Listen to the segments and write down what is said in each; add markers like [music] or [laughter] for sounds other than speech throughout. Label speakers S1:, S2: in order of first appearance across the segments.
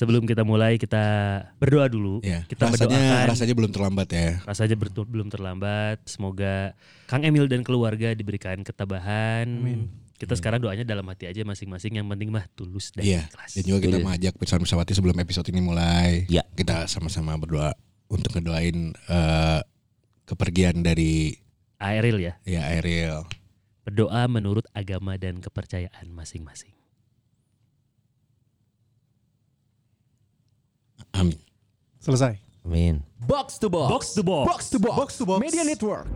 S1: Sebelum kita mulai kita berdoa dulu.
S2: Ya,
S1: Kita
S2: rasanya rasanya belum terlambat ya.
S1: rasanya bertu- belum terlambat. Semoga Kang Emil dan keluarga diberikan ketabahan. Kita sekarang doanya dalam hati aja masing-masing. Yang penting mah tulus dan
S2: Iya.
S1: ikhlas.
S2: Dan juga kita mengajak pesan pesawati sebelum episode ini mulai.
S3: Ya.
S2: Kita sama-sama berdoa untuk ngedoain eh, kepergian dari
S1: Aeril ya.
S2: ya Ariel.
S1: Berdoa menurut agama dan kepercayaan masing-masing.
S2: Amin.
S4: Selesai.
S3: Amin. Box to box.
S1: Box to box.
S4: Box to box. Box to box.
S3: Media Network.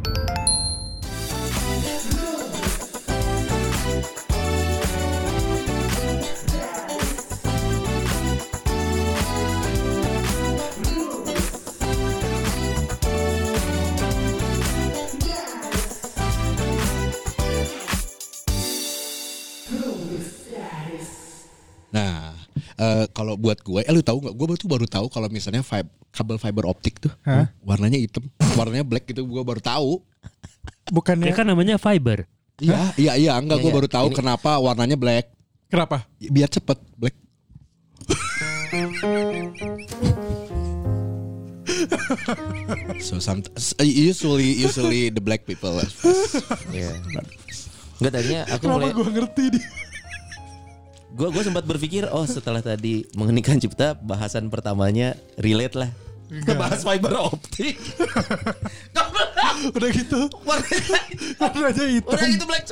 S2: Nah, eh, kalau buat gue, eh lu tahu nggak? Gue tuh baru tahu kalau misalnya fib- kabel fiber optik tuh
S4: Hah?
S2: warnanya hitam, warnanya black gitu. Gue baru tahu.
S4: Bukannya
S1: Ya kan namanya fiber.
S2: Iya, iya, iya. Enggak,
S3: Iya,
S2: gue
S3: iya.
S2: baru tahu
S3: Ini-
S2: kenapa warnanya black.
S4: kenapa?
S2: Biar cepet black. [laughs] so some, usually usually the black people
S3: Iya. Enggak tadinya aku
S4: Kenapa
S3: mulai
S4: gue ngerti di
S3: gua gua sempat berpikir oh setelah tadi mengeningkan cipta bahasan pertamanya relate lah. Bahas fiber optik.
S4: Udah gitu
S3: Warnanya
S4: Warnanya hitam
S3: udah itu black.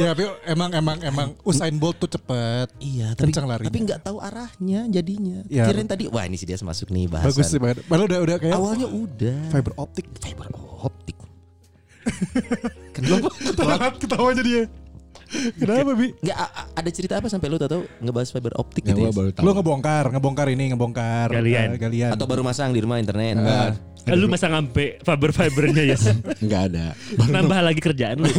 S4: Ya tapi emang emang emang Usain Bolt tuh cepet
S3: Iya, tapi
S4: Kencang larinya.
S3: tapi nggak tahu arahnya jadinya.
S4: Ya.
S3: Kirain tadi wah ini sih dia masuk nih bahasan.
S4: Bagus sih banget Padahal udah udah kayak
S3: Awalnya udah.
S4: Fiber optik
S3: fiber optik. [laughs]
S4: Kenapa ketawa ketawanya dia Kenapa Bi?
S3: A- ada cerita apa sampai lu tahu ngebahas fiber optik
S2: ya
S3: gitu ya?
S2: baru tahu
S4: Lo ngebongkar Ngebongkar ini Ngebongkar
S1: Galian.
S4: eh, Galian
S3: Atau baru masang di rumah internet?
S4: Enggak.
S1: Eh, Lu masa ngampe fiber-fibernya ya? [laughs]
S2: nggak ada
S1: Nambah lagi kerjaan lu.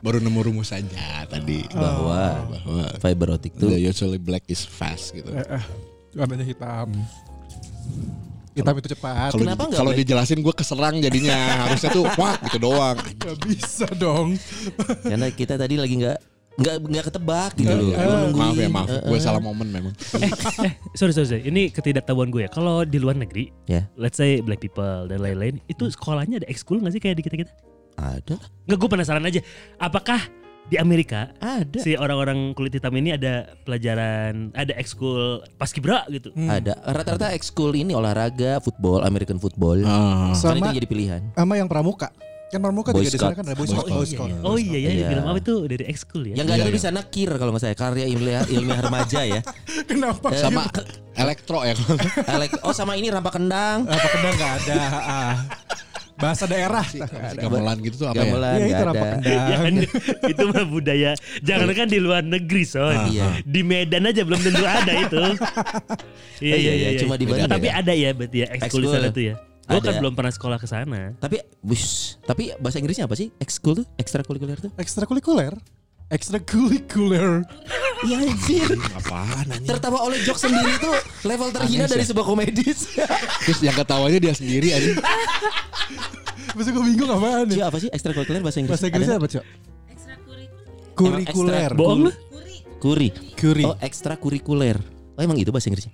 S2: baru nemu rumus saja tadi
S3: Bahwa
S2: bahwa
S3: fiber optik tuh
S2: the usually black is fast gitu
S4: Eh, eh, Warnanya hitam Hitam itu cepat
S2: kalau
S3: Kenapa
S2: di-
S3: nggak
S2: kalau dijelasin gue keserang jadinya harusnya tuh wah gitu doang [laughs]
S4: Gak bisa dong
S3: karena kita tadi lagi nggak nggak nggak ketebak gitu loh. Nungguin.
S2: maaf ya maaf
S3: Eh,
S2: gue
S3: eh.
S2: salah momen memang
S1: eh, sorry, sorry, sorry. Ini ketidaktahuan gue ya. Kalau di luar negeri,
S3: Ya.
S1: let's say black people dan lain-lain, itu sekolahnya ada ekskul nggak sih kayak di kita-kita?
S3: Ada,
S1: Nggak, gue penasaran aja. Apakah di Amerika
S3: ada,
S1: si orang-orang kulit hitam ini ada pelajaran, ada ekskul paskibra gitu?
S3: ada. Rata-rata ekskul ini olahraga, football, American football.
S2: Ah.
S3: Kan
S4: Sama
S3: itu jadi pilihan.
S4: sama yang pramuka Kan pramuka
S3: Boy
S4: juga di sana kan ada Boy Scout
S2: Scout.
S4: Boy Scout.
S1: Oh iya ya,
S3: Iya.
S1: film apa itu dari ekskul ya?
S3: Yang
S2: Iya,
S3: ada
S2: iya.
S3: di sana kir kalau nggak saya karya ilmiah ilmiah remaja ya. [laughs]
S4: Kenapa?
S3: Eh,
S2: sama elektro ya
S3: elek- oh sama ini rampak kendang.
S4: Apa kendang gak ada. Bahasa daerah
S2: gamelan gitu tuh apa ya
S3: Gamelan
S4: Iya itu
S3: nggak
S4: apa kendang
S1: Ya itu mah budaya. Jangan kan di luar negeri, son.
S3: Iya.
S1: Di Medan aja belum tentu ada itu. [laughs] Iya, iya, iya.
S3: Cuma di Bandung.
S1: Tapi ada ya berarti ya ekskul di sana
S3: Ekskul.
S1: tuh ya. Gue kan belum pernah sekolah ke sana.
S3: Tapi, bus, tapi bahasa Inggrisnya apa sih? Ekskul tuh, ekstrakurikuler tuh?
S4: Ekstrakurikuler Ekstrakurikuler
S3: Iya anjir.
S2: apaan anjing
S3: Tertawa oleh jok sendiri tuh level terhina dari sebuah komedis.
S2: terus yang ketawanya dia sendiri anjing
S4: Masa gue bingung apaan
S3: Cio
S4: ya
S3: apa sih ekstrakurikuler bahasa Inggris?
S4: Bahasa Inggrisnya
S3: Ada
S4: apa Cok? Kurikuler
S1: Bohong lu?
S3: Kuri.
S4: Kuri
S3: Oh ekstrakurikuler. Oh emang itu bahasa Inggrisnya?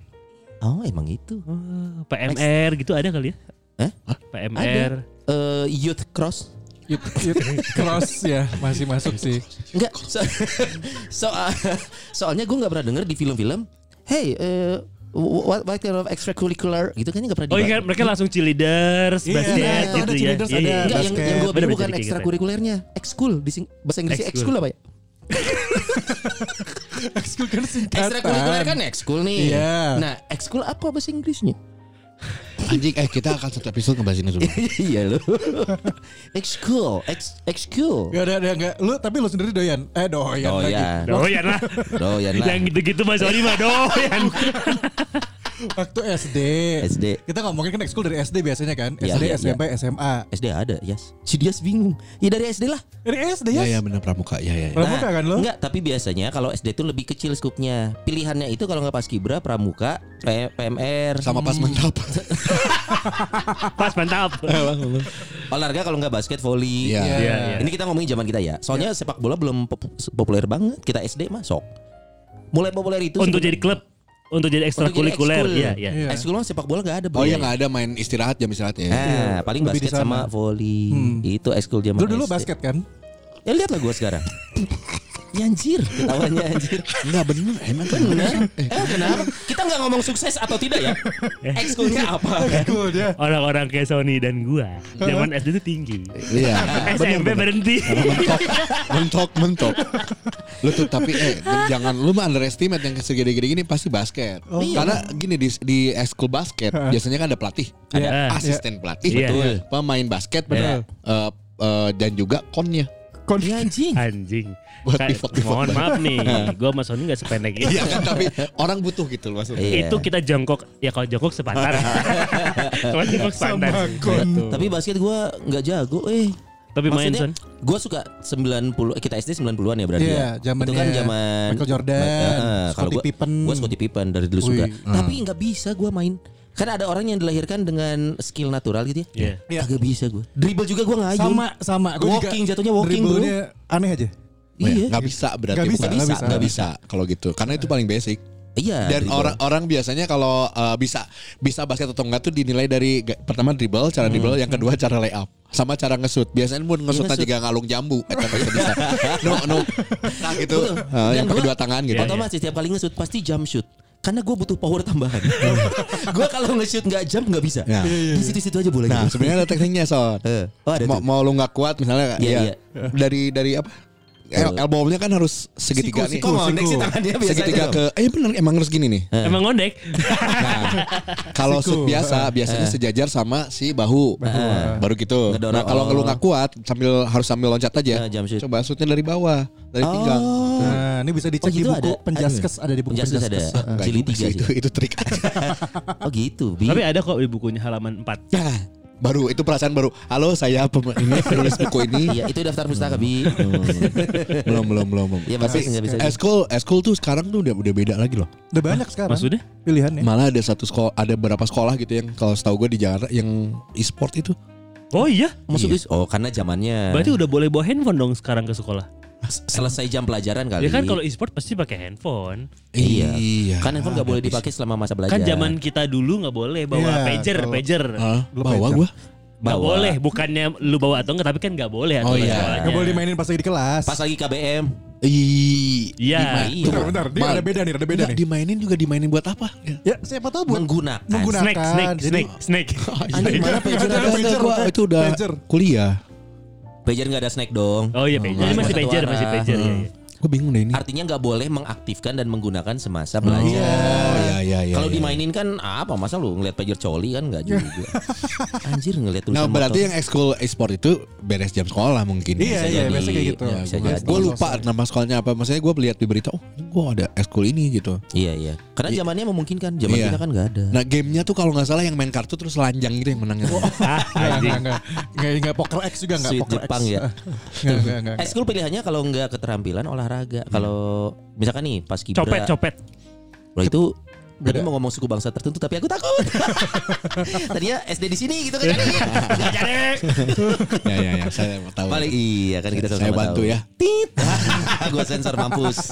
S3: Oh emang itu.
S1: Oh, PMR gitu ada kali ya?
S3: Eh?
S1: PMR.
S3: Eh, youth cross.
S4: Youth, youth cross ya masih masuk sih
S3: Enggak. So, [laughs] soal soalnya gue nggak pernah denger di film-film. Hey, eh, what, what kind of extracurricular gitu kan nggak pernah
S1: Oh iya, mereka langsung cheerleaders,
S4: Iya,
S1: basket
S4: iya,
S1: gitu
S4: ada
S1: ya. Iya,
S4: ada.
S1: iya,
S3: Enggak,
S1: iya.
S3: yang,
S4: basket.
S3: yang gue
S1: bener,
S3: bukan ekstrakurikulernya, ekskul di sing- bahasa Inggrisnya
S1: Ekskul.
S3: apa ya?
S4: Ekskul kan singkatan
S3: Ekstrakurikuler kan ekskul nih.
S4: Iya.
S3: Nah, ekskul apa bahasa Inggrisnya?
S2: Anjing eh kita akan satu episode ngebahas ini semua [laughs]
S3: iya lo. ekskul, eks ekskul.
S4: Gak ada, ada gak. Lu tapi lu sendiri doyan. Eh doyan, lagi.
S3: Doyan.
S1: Doyan lah.
S3: Doyan lah.
S1: Yang gitu-gitu Mas Oli mah doyan.
S4: Waktu SD.
S3: SD.
S4: Kita ngomongin kan ekskul dari SD biasanya kan.
S3: Iya,
S4: SD,
S3: iya,
S4: SMP, SMA.
S3: SD ada, yes. Si Dias bingung. Ya dari SD lah.
S4: Dari SD
S2: ya
S4: ya.
S2: ya bener pramuka ya ya, ya.
S4: Pramuka kan lo?
S3: Enggak, tapi biasanya kalau SD itu lebih kecil skupnya. Pilihannya itu kalau nggak pas kibra, pramuka, P- PMR.
S2: sama pas mantap [laughs]
S1: Pas [laughs] mantap.
S3: olahraga kalau nggak basket, volley.
S2: Iya.
S1: Iya, iya.
S3: Ini kita ngomongin zaman kita ya. Soalnya sepak bola belum pop- populer banget. Kita SD mah sok. Mulai populer itu
S1: Untuk jadi klub, untuk jadi
S3: Untuk jadi
S1: ekstrakurikuler,
S3: ekskul.
S1: iya, iya.
S4: Iya.
S3: Ekskul mah sepak bola nggak ada.
S2: Oh
S3: Bro.
S2: iya nggak ada main istirahat jam istirahatnya.
S3: Ah, paling
S4: Lebih
S3: basket sama volley.
S4: Hmm.
S3: Itu ekskul zaman
S4: Lu dulu
S3: SD.
S4: basket kan?
S3: Ya lihatlah gua sekarang. [laughs] ya anjir, ketawanya anjir.
S2: Enggak bener emang
S3: Benar. Eh, kenapa? Kita nggak ngomong sukses atau tidak ya? Ekskulnya apa?
S4: Dia.
S1: Orang-orang kayak Sony dan gua, zaman SD itu tinggi.
S2: Iya. [laughs]
S1: SMP berhenti.
S2: mentok, mentok, mentok. Lu tuh tapi eh jangan lu mah underestimate yang segede-gede gini pasti basket. Karena gini di di ekskul basket biasanya kan ada pelatih,
S1: Ada.
S2: ada asisten pelatih,
S1: Iya.
S2: betul. Pemain basket,
S1: Betul.
S2: Eh, eh, dan juga konnya.
S4: Kon
S3: Ya anjing.
S1: Anjing.
S2: Buat
S1: Kayak-
S2: pivot-pivot
S1: mohon
S2: banget.
S1: maaf nih, [laughs] gua sama Sony gak sependek itu.
S2: Iya [laughs] kan tapi orang butuh gitu loh maksudnya.
S3: Iya.
S1: Itu kita jongkok, ya kalau jongkok sepantar. [laughs] Kalau jongkok sepantar.
S4: kon.
S3: Tapi basket gua nggak jago eh.
S1: Tapi main
S3: Maksudnya,
S1: Son.
S3: Gue suka 90 eh, kita SD 90-an ya berarti
S4: Iya,
S3: ya.
S4: zamannya
S3: Itu kan zaman
S4: Michael Jordan,
S3: kalau
S4: Scottie
S3: gua-
S4: Pippen.
S3: Gua Scottie Pippen dari dulu suka.
S4: Wih.
S3: Tapi nggak bisa gua main. Kan ada orang yang dilahirkan dengan skill natural gitu ya.
S1: Iya.
S4: Iya.
S3: Kagak bisa gua. Dribble juga gua ngayun.
S4: Sama sama. Gua juga
S3: Walking, jatuhnya walking, bro.
S4: aneh aja.
S3: Iya.
S2: Nggak bisa berarti
S4: Nggak bisa,
S2: bukan.
S4: nggak bisa.
S2: Nggak bisa kalau gitu. Karena itu paling basic.
S3: Iya.
S2: Dan orang-orang biasanya kalau uh, bisa bisa basket atau enggak tuh dinilai dari pertama dribble, cara dribble, yang kedua cara layup, sama cara nge-shoot. Biasanya pun nge-shoot
S3: nge-shoot.
S2: juga ngalung jambu, eta bisa bisa. [laughs] No no. Nah gitu. Uh, yang
S3: Dan
S2: pakai
S3: gua-
S2: dua tangan gitu.
S1: Iya,
S3: Otomatis setiap kali nge-shoot pasti jump shoot. Karena gue butuh power tambahan. [laughs] gue kalau nge-shoot nggak jump nggak bisa.
S2: Ya.
S3: Di situ-situ aja boleh.
S2: Nah, sebenarnya ada tekniknya, Son.
S3: Eh, oh ada
S2: mau,
S3: tuh.
S2: mau lu nggak kuat misalnya
S3: Iya,
S2: ya,
S3: iya.
S2: dari dari apa? El, elbow-nya kan harus segitiga
S4: Siku,
S2: nih.
S4: siku,
S3: Kok ngondek
S4: siku.
S3: sih tangannya biasa
S2: segitiga ke eh bener emang harus gini nih.
S1: Emang ngondek.
S2: Nah, kalau
S4: Siku.
S2: biasa biasanya sejajar sama si bahu. Baru gitu.
S3: Ngedorong.
S2: Nah, kalau
S3: Oh.
S2: lu nggak kuat sambil harus sambil loncat aja.
S3: Nah, shoot.
S2: Coba shootnya dari bawah, dari pinggang.
S3: Oh.
S4: Nah, ini bisa dicek
S3: Oh,
S4: di
S3: gitu
S4: buku
S3: ada?
S4: penjaskes ada di buku
S3: Penjaskes ada.
S4: penjaskes.
S2: Enggak
S3: tiga
S2: sih,
S3: sih.
S2: itu itu trik aja. [laughs]
S3: Oh gitu. Bi.
S1: Tapi ada kok di bukunya halaman 4.
S2: Ya, baru itu perasaan baru. Halo, saya ini [laughs] penulis buku ini.
S3: Iya itu daftar pustaka bi.
S2: belum belum belum. belum.
S3: Iya,
S2: Tapi
S3: masih nggak bisa.
S2: eskul eskul tuh sekarang tuh udah udah beda lagi loh.
S4: Udah banyak sekarang.
S1: Maksudnya?
S4: Pilihannya.
S2: Malah ada satu sekolah, ada beberapa sekolah gitu yang kalau setahu gue di Jakarta yang e-sport itu.
S1: Oh iya.
S3: Masuk bis. Oh karena zamannya.
S1: Berarti udah boleh bawa handphone dong sekarang ke sekolah.
S3: Selesai jam pelajaran kali.
S1: Ya kan kalau e-sport pasti pakai handphone.
S3: Iya. Kan handphone nggak boleh dipakai selama masa belajar.
S1: Kan zaman kita dulu nggak boleh bawa
S4: Iya,
S1: pager,
S4: kalau-
S1: pager.
S4: Lu
S2: bawa gua.
S3: Bawa.
S1: boleh, bukannya lu bawa atau enggak, tapi kan nggak boleh
S2: Oh, iya.
S4: Gak boleh dimainin pas lagi di kelas.
S3: Pas lagi KBM.
S1: Iya.
S3: Iya.
S4: Bentar, bentar. Dia ada beda nih, ada beda
S2: Nggak,
S4: nih.
S2: dimainin juga dimainin buat apa? Ya.
S4: Ya, siapa tahu buat
S3: Menggunakan.
S4: Menggunakan.
S1: Snake, snake,
S4: Jadi-
S1: snake, snake.
S3: Anjing mana [laughs] pager
S4: Ada
S2: gua itu udah
S4: pager.
S2: kuliah.
S3: Pager nggak ada snack dong.
S1: Oh iya, pager. Ini masih pager, masih pager. iya, iya.
S2: Gue bingung deh ini.
S3: Artinya nggak boleh mengaktifkan dan menggunakan semasa belajar.
S2: Oh iya iya iya.
S3: Kalau
S2: iya.
S3: dimainin kan apa masa lu ngeliat pager coli kan nggak juga. [laughs] Anjir ngeliat tulisan
S2: Nah berarti
S3: motor.
S2: yang ekskul e-sport itu beres jam sekolah mungkin.
S4: Iya,
S3: Bisa
S4: iya,
S3: jadi.
S4: biasa kayak gitu.
S3: Ya, bisa
S2: gue lupa nama sekolahnya apa. Maksudnya gue lihat di berita, oh gue ada ekskul ini gitu.
S3: Iya iya. Karena zamannya memungkinkan. Zaman
S2: Iya.
S3: kita kan nggak ada.
S2: Nah gamenya tuh kalau nggak salah yang main kartu terus lanjang gitu yang
S4: Enggak, [laughs] enggak, enggak. Enggak, poker X juga enggak
S3: Sweet
S4: poker
S3: Jepang
S4: X.
S3: ya. [laughs]
S4: Enggak, enggak, enggak.
S3: Ekskul pilihannya kalau nggak keterampilan olahraga. Kalau misalkan nih pas kibra.
S1: Copet, copet.
S3: Bro itu Tadi
S4: Beda.
S3: mau ngomong suku bangsa tertentu tapi aku takut. [laughs] Tadinya SD di sini gitu kan. Jadi. [laughs]
S2: ya ya ya [laughs] saya mau tahu.
S3: Paling iya kan kita
S2: Saya
S3: sama-sama
S2: bantu
S3: tahu.
S2: ya.
S3: Tit. Gua sensor mampus.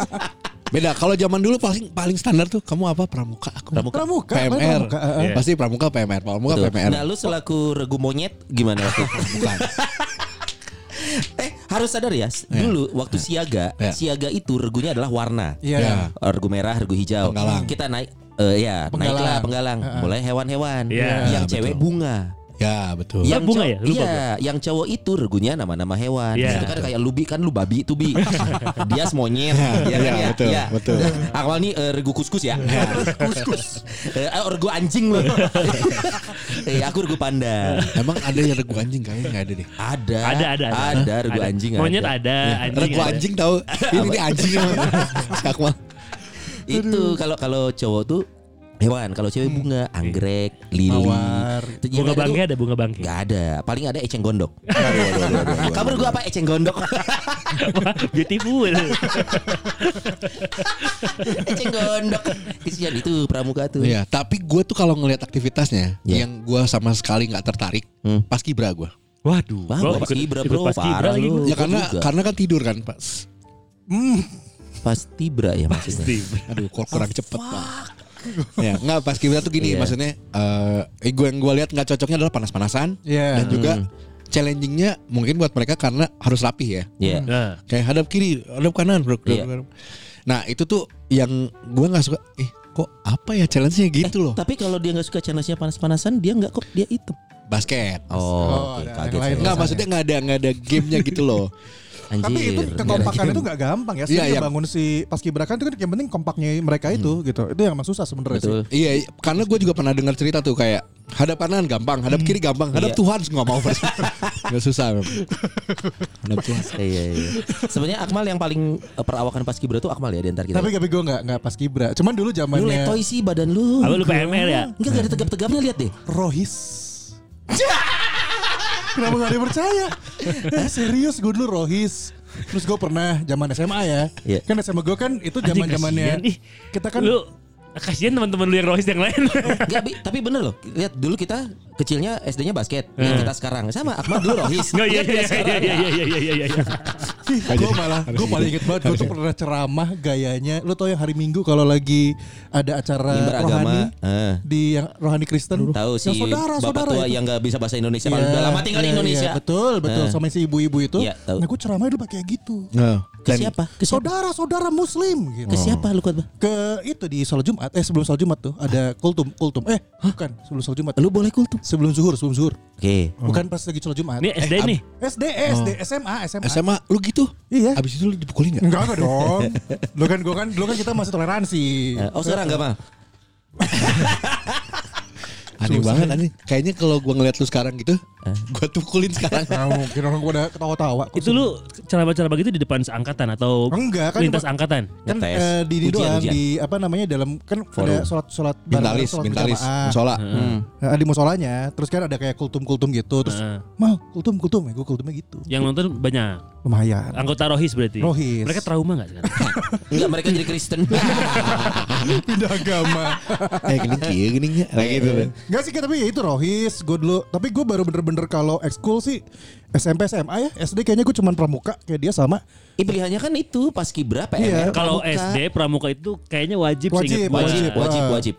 S2: Beda kalau zaman dulu paling paling standar tuh kamu apa pramuka aku.
S3: Pramuka.
S4: Pramuka,
S2: PMR.
S4: pramuka, eh.
S1: Iya.
S2: Pasti pramuka PMR. Pramuka
S3: Betul.
S2: PMR.
S3: Nah, lu selaku regu monyet gimana waktu?
S2: Bukan.
S3: Eh, harus sadar ya, dulu waktu siaga,
S2: Ya.
S3: siaga itu regunya adalah warna.
S4: Iya.
S2: Ya.
S3: Regu merah, regu hijau.
S2: Penggalang.
S3: Kita naik eh ya,
S4: Penggalang.
S3: naiklah penggalang. Mulai hewan-hewan.
S1: Iya.
S3: Yang
S2: Betul.
S3: cewek bunga.
S2: Ya betul.
S1: Iya. bunga ya? Lupa
S3: Iya, yang cowok itu regunya nama-nama hewan.
S1: Iya.
S3: Itu kan kayak lubi kan lu babi itu bi. [laughs] Dia monyet.
S2: Iya,
S3: Iya
S2: iya,
S3: ya?
S2: betul,
S3: Iya.
S2: betul.
S3: Awal nih eh, regu kuskus ya. [laughs] kuskus. Eh, oh, regu anjing loh. [laughs] eh, aku regu panda.
S2: Emang ada yang regu anjing kayaknya nggak ada deh.
S3: Ada.
S1: Ada, ada, ada.
S3: Ada regu anjing
S1: Monyet
S3: ada.
S1: ada, anjing
S2: Regu
S1: ada.
S2: anjing tahu. Ini nih anjing emang. Si Akmal.
S3: Itu kalau kalau cowok tuh hewan, kalau cewek bunga, anggrek, lili.
S4: Mawar.
S1: Bunga bangke ada bunga bangke.
S3: Nggak ada, paling ada eceng gondok. [laughs] Kamu regu apa eceng gondok? [laughs] [laughs]
S1: Beautiful.
S3: eceng gondok. Kesian itu pramuka tuh.
S2: Iya, tapi gue tuh kalau ngelihat aktivitasnya
S3: Iya.
S2: yang gue sama sekali nggak tertarik,
S3: Hmm.
S2: pas kibra gue.
S1: Waduh,
S3: Wah,
S1: gua
S3: gua paskibra, bro.
S1: paskibra
S3: Parah
S1: lagi
S3: lu.
S2: Ya karena
S3: juga.
S2: karena kan tidur kan pas.
S3: Pasti bra ya maksudnya.
S1: Paskibra.
S2: Aduh, kok kurang cepet pak. Ya nggak pas kibra tuh gini
S3: Iya.
S2: maksudnya eh eh, gue yang gue lihat nggak cocoknya adalah panas-panasan.
S4: Iya.
S2: dan juga challengingnya mungkin buat mereka karena harus rapih ya.
S3: Iya.
S1: Nah,
S2: kayak hadap kiri hadap kanan bro.
S3: Iya.
S2: nah itu tuh yang gue nggak suka eh kok apa ya challenge-nya? Gitu loh.
S3: Tapi kalau dia nggak suka challenge-nya panas-panasan, dia nggak kok dia hitam.
S2: basket.
S3: Oh, oke,
S4: yang
S3: kaget
S2: maksudnya nggak ada nggak ada gamenya gitu loh [laughs]
S3: Anjir.
S4: Tapi itu kekompakan itu nggak gampang ya. Sih
S2: Iya, yang-
S4: bangun si paskibraka itu kan yang penting kompaknya mereka itu gitu. Itu yang emang susah sebenarnya sih.
S2: Iya, iya, karena gue juga pernah dengar cerita tuh kayak hadap kanan gampang, hadap kiri gampang, hadap
S3: Iya.
S2: Tuhan nggak mau [laughs] nggak susah. Bro. Hadap Tuhan.
S3: Iya, iya. Sebenarnya Akmal yang paling eh, perawakan paskibra tuh Akmal ya di antara kita.
S4: Tapi tapi gue nggak nggak paskibra. Cuman dulu
S3: lu
S4: zamannya
S3: letoy sih badan lu.
S1: apa lu PML ya?
S3: Enggak gak ada tegap-tegapnya lihat deh.
S4: Rohis. Kenapa gak ada yang percaya? Eh, serius gue dulu Rohis. Terus gue pernah zaman SMA ya.
S3: Iya.
S4: Kan SMA gue kan itu zaman zamannya kita kan
S1: lu kasihan teman-teman lu yang rohis yang lain. [laughs]
S3: Enggak, Bi, tapi bener loh. Lihat dulu kita kecilnya SD-nya basket. Yang kita sekarang sama Akmal dulu rohis.
S1: Enggak iya iya
S3: sekarang.
S1: iya iya iya iya iya.
S4: gue malah gue paling inget banget gue tuh pernah ceramah gayanya lu tau yang hari Minggu kalau lagi ada acara
S3: Mimbar
S4: rohani
S3: agama. Eh.
S4: di yang rohani Kristen
S3: Tahu
S4: yang
S3: si
S4: saudara
S3: bapak
S4: saudara
S3: tua
S4: itu.
S3: yang nggak bisa bahasa Indonesia
S4: Iya,
S3: kalau udah lama tinggal di
S4: iya,
S3: Indonesia.
S4: iya, betul betul
S3: Eh.
S4: sama si ibu-ibu itu
S3: Iya, tahu.
S4: nah gue ceramahnya dulu pakai gitu
S2: Nah,
S3: Ke
S2: dan-
S3: siapa? Ke siapa?
S4: saudara-saudara muslim gitu
S3: Ke siapa lu khotbah?
S4: ke itu di sholat Jumat eh sebelum sholat Jumat tuh ada kultum kultum eh bukan sebelum sholat Jumat
S3: Lu boleh kultum.
S4: sebelum zuhur sebelum zuhur
S3: Oke.
S4: bukan pas lagi sholat Jumat
S1: Ini SD
S2: ab-
S1: nih.
S4: SD SD SMA SMA
S2: SMA lu gitu?
S4: Iya.
S2: Abis itu lu dipukulin nggak?
S4: Enggak enggak dong. [laughs] Lu kan gua kan dulu kan kita masih toleransi.
S3: Eh, Oh sekarang enggak, Mal? [laughs]
S2: Aneh banget aneh. Kayaknya kalau gua ngeliat lu sekarang gitu, [laughs] gua pukulin sekarang.
S4: Nah, mungkin orang gua udah ketawa-tawa.
S1: Itu lu ceramah-ceramah gitu di depan seangkatan atau
S4: Enggak, kan
S1: lintas
S4: gua-
S1: angkatan?
S4: kan eh, di ini doang di apa namanya dalam kan
S3: Forum.
S4: ada sholat sholat
S2: Bintalis,
S4: sholat
S2: bintalis, musola.
S4: Nah, di musolanya terus kan ada kayak kultum-kultum gitu terus
S1: Heeh.
S4: mal kultum kultum ya gua kultumnya gitu
S1: Yang nonton banyak.
S4: lumayan
S1: Anggota rohis berarti.
S4: Rohis.
S1: Mereka trauma nggak sekarang? [laughs]
S3: Enggak, mereka jadi Kristen. [laughs]
S4: pindah agama
S2: Eh gini kieu gini ya. Kayak gitu.
S4: Enggak sih tapi ya itu rohis gue dulu tapi gue baru bener-bener kalau ekskul sih SMP SMA ya SD kayaknya gue cuman pramuka kayak dia sama
S3: Ih, pilihannya kan itu pas kibra PMR.
S4: Iya.
S1: Kalau
S3: pramuka.
S1: SD pramuka itu kayaknya wajib,
S4: Wajib,
S3: wajib,
S4: Wajib.
S3: wajib,
S4: Ah.
S3: wajib.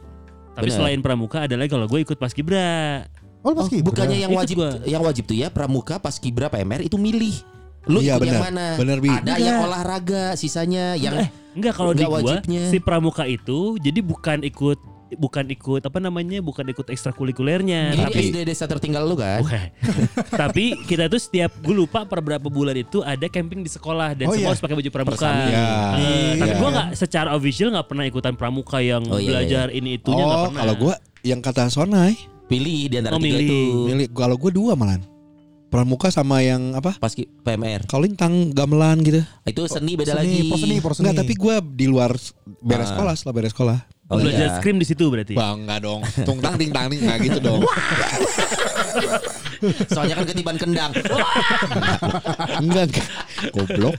S1: Tapi
S3: Benar.
S1: selain pramuka ada lagi kalau gue ikut paskibra.
S4: Oh, pas
S3: Oh,
S4: kibra.
S3: bukannya yang wajib
S1: gua.
S3: yang wajib tuh ya pramuka pas kibra PMR itu milih. Lu
S2: Iya,
S3: ikut yang mana?
S2: Benar, Bi.
S3: Ada yang olahraga, sisanya yang
S1: Eh, enggak kalau di
S3: Enggak
S1: gua
S3: wajibnya.
S1: si pramuka itu jadi bukan ikut bukan ikut apa namanya? bukan ikut ekstrakurikulernya,
S3: ini
S1: tapi
S3: SD desa tertinggal lu kan?
S1: Bukan. [laughs] Tapi kita tuh setiap gue lupa per berapa bulan itu ada camping di sekolah dan
S4: Oh,
S1: semua
S4: iya.
S1: harus pakai baju pramuka.
S3: Persami.
S2: Ya.
S1: Eh, tapi
S2: Iya.
S1: gue nggak secara official nggak pernah ikutan pramuka yang
S3: Oh, iya,
S1: belajar ini itunya nggak
S2: Oh,
S1: pernah.
S2: kalau gua yang kata Sonai,
S3: Pilih di antara
S1: Oh,
S3: tiga
S1: milih.
S3: itu.
S2: milih kalau gua dua malan. Pramuka sama yang apa?
S3: Pas PMR.
S2: Kalintang gamelan gitu.
S3: Itu seni beda
S4: seni,
S3: lagi.
S4: por seni, seni.
S2: Enggak, tapi gua di luar beres
S3: Ah.
S2: sekolah, setelah beres sekolah.
S3: Oh,
S1: belajar
S3: iya.
S1: scrim di situ berarti.
S2: Bang, enggak dong. Tung tang ting tang ting enggak gitu dong.
S3: Soalnya kan ketiban kendang. [laughs]
S2: enggak, enggak. Goblok.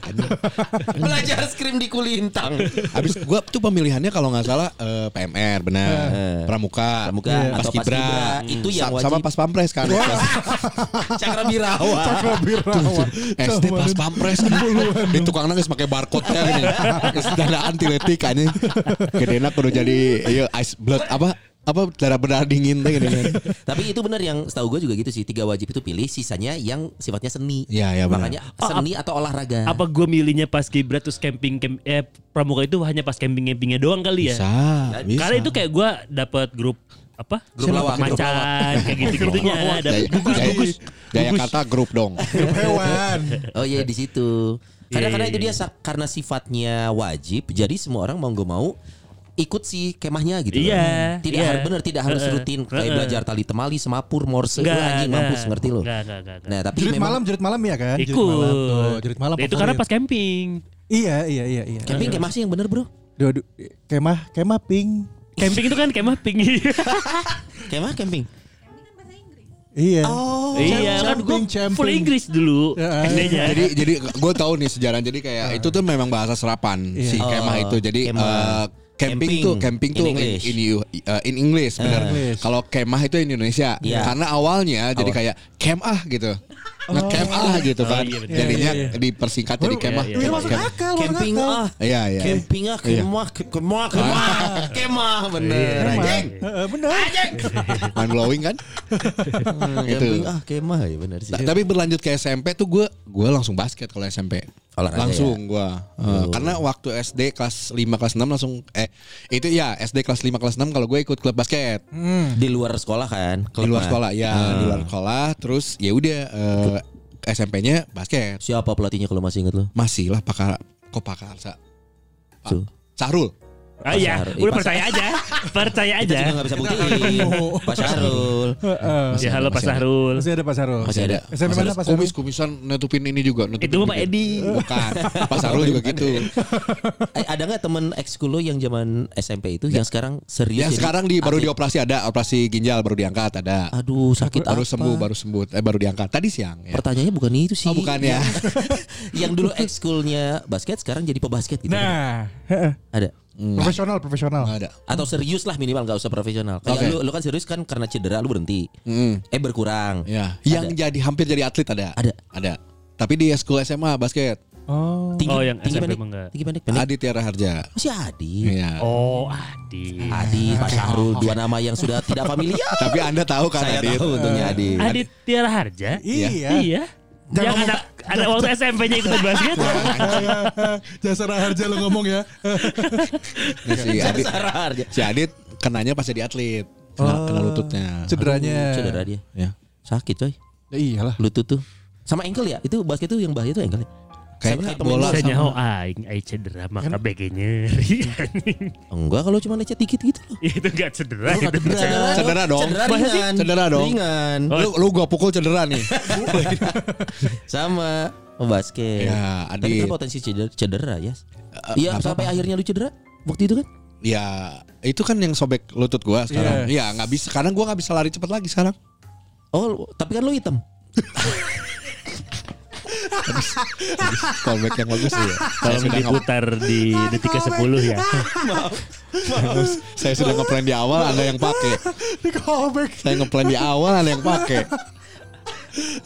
S3: Belajar skrim di Kulintang.
S2: Habis gua tuh pemilihannya kalau nggak salah eh, PMR benar.
S3: Eh.
S2: Pramuka,
S3: Pramuka atau
S2: Paskibra.
S3: Paskibra. Itu yang
S2: Sa- sama
S3: wajib.
S2: pas pampres kan. [laughs]
S3: Cakra Birawa.
S2: SD pas pampres di tukang nangis pakai barcode nya gini. [laughs] Geus dadaan tiletik anjing. Gedena kudu jadi ieu ice blood apa apa darah berdarah dingin gini kan. [laughs]
S3: Tapi itu benar yang setahu gue juga gitu sih. Tiga wajib itu pilih, sisanya yang sifatnya seni.
S2: Iya, iya, benar.
S3: Makanya seni atau olahraga.
S1: Apa gue milihnya pas kibra terus camping camp eh pramuka itu hanya pas camping campingnya doang kali ya?
S2: Bisa, bisa.
S1: Karena itu kayak gue dapat grup apa?
S3: Grup lawak, grup
S1: macan kayak gitu gitunya. Ada gugus gugus.
S2: gaya kata grup dong. [laughs]
S4: hewan.
S3: Oh iya di situ. Karena
S1: Iya,
S3: karena
S1: iya,
S3: itu dia karena sifatnya wajib, jadi semua orang mau nggak mau ikut si kemahnya gitu.
S1: Iya,
S3: Tidak
S1: iya.
S3: harus benar, tidak harus rutin kayak
S1: heeh.
S3: belajar tali temali, semapur, morse, lu anjing
S1: enggak.
S3: mampus ngerti lo. Nah, tapi
S4: Jerit
S3: memang
S4: malam, jerit malam ya kan? Jerit
S1: Ikut.
S4: malam tuh, jerit malam.
S1: Nah, itu karena pas camping.
S4: Iya, iya, iya, iya.
S3: camping kemah sih yang bener bro.
S4: Duh, duh, kemah, kemah pink.
S1: Camping itu kan kemah ping. [laughs]
S3: Kemah camping.
S4: Iya.
S3: Oh.
S1: iya kan gue full Inggris dulu
S4: Ya,
S1: SD-nya.
S2: jadi jadi gue tahu nih sejarah jadi kayak itu tuh memang bahasa serapan si
S3: Iya.
S2: kemah
S3: Oh,
S2: itu jadi
S3: kemah.
S2: eh, camping,
S3: Camping.
S2: tuh camping
S3: In
S2: tuh in,
S3: English.
S2: in, eh, in English benar
S4: English.
S2: kalau kemah itu Indonesia
S3: Iya.
S2: karena awalnya jadi
S3: Awal.
S2: kayak kem ah gitu ngecamp ah gitu kan.
S1: iya bener.
S2: Jadinya
S4: Iya, iya.
S2: dipersingkat jadi
S1: Oh,
S2: kemah.
S1: iya,
S4: Iya masuk akal,
S3: Camping ah.
S2: Iya iya.
S3: Camping ah, kemah, ke- kemah, kemah, kemah, bener.
S1: Iya,
S3: Anjing.
S4: Heeh, bener. [laughs]
S2: Mind blowing kan?
S3: Hmm,
S2: Gitu.
S3: Camping ah, kemah ya bener sih.
S2: Ta- Tapi berlanjut ke SMP tuh gue gue langsung basket kalau SMP.
S3: Olahraga
S2: langsung gue
S3: Oh.
S2: karena waktu SD kelas 5 kelas 6 langsung eh itu ya SD kelas 5 kelas 6 kalau gue ikut klub basket.
S3: Di luar sekolah kan?
S2: di luar sekolah ya di luar sekolah terus ya udah eh, SMP-nya basket.
S3: Siapa pelatihnya kalau masih inget lo?
S2: masih lah pakar kok pakar sa
S3: Tuh.
S2: Sahrul
S1: Ah iya, udah percaya aja. [laughs] Percaya
S3: Kita
S1: aja.
S3: juga gak bisa buktiin. Pak Syahrul.
S4: Heeh.
S1: Ya halo Pak
S2: masih ada.
S1: Sahrul.
S4: Masih ada Pak Sarul.
S3: Masih ada.
S4: SMP mana Pak Sarul?
S2: kumis kumisan nutupin ini juga nutupin
S1: Itu mah Pak. Edi. [laughs]
S2: bukan Pak Sahrul juga gitu [laughs]
S3: Eh, ada nggak temen ekskul lo yang zaman SMP itu yang sekarang serius?
S2: yang sekarang di baru dioperasi ada operasi ginjal baru diangkat ada
S3: Aduh sakit
S2: baru
S3: apa?
S2: sembuh baru sembuh eh baru diangkat tadi siang ya.
S3: Pertanyaannya bukan itu sih.
S2: Oh, bukan ya.
S3: yang dulu ekskulnya basket sekarang jadi pebasket gitu.
S4: Nah, heeh.
S3: Ada.
S4: profesional, profesional.
S2: Ada
S3: Atau serius lah minimal nggak usah profesional. Kayak
S2: Oke.
S3: lu, lu kan serius kan karena cedera lu berhenti.
S2: Mm.
S3: Eh berkurang.
S2: Ya, yang jadi hampir jadi atlet ada.
S3: Ada.
S2: Ada. Tapi di school SMA basket.
S4: Oh.
S3: Tinggi,
S1: Oh, yang
S3: tinggi
S1: SMP
S3: pendek. Tinggi pendek. pendek.
S2: Adit Tiara Harja.
S3: Masih Adi.
S2: Iya.
S1: Oh, Adi.
S3: Adi, Pak Syahrul, dua nama yang sudah tidak familiar.
S2: Tapi Anda tahu kan
S3: Saya
S2: Adit?
S3: tahu untungnya Adi.
S1: Adit Tiara Harja.
S4: Iya.
S1: Iya.
S4: Jangan
S1: yang
S4: ngomong-
S1: anak anak waktu SMP-nya ikutan basket. [laughs]
S4: Jasa harja lo ngomong ya.
S2: Nah, si Adit, si Adit kenanya pas jadi atlet. Kena, kena lututnya.
S4: Cederanya.
S3: Cedera dia.
S2: Ya.
S3: Sakit coy.
S4: Ya iyalah.
S3: Lutut tuh. Sama ankle ya? Itu basket tuh yang bahaya tuh ankle. ya?
S2: Kayaknya bola
S1: Saya
S2: sama-
S1: nyaho aing aing cedera maka BG nyeri. [laughs]
S3: Enggak kalau cuma lecet dikit gitu loh.
S1: Itu enggak cedera itu.
S4: cedera.
S2: Cedera dong.
S3: Cedera
S2: Masa sih?
S3: ringan.
S2: Cedera dong.
S3: Ringan.
S1: Oh.
S2: Lu, lu gua pukul cedera nih. [laughs]
S3: Sama oh, basket.
S2: Ya,
S3: Tapi
S2: Adit.
S3: kan potensi cedera, cedera ya.
S2: Eh,
S3: Iya,
S2: nggak
S3: sampai
S2: apa-apa.
S3: akhirnya lu cedera waktu itu kan?
S2: Ya, itu kan yang sobek lutut gua sekarang. Iya, nggak bisa karena gua nggak bisa lari cepat lagi sekarang.
S3: Oh, tapi kan lu hitam. [laughs]
S2: Callback yang bagus ya.
S1: Kalau diputar di detik ke-10 ya.
S2: Saya sudah ngeplan di awal, Anda yang pakai.
S4: Di callback.
S2: Saya ngeplan di awal, Anda yang pakai.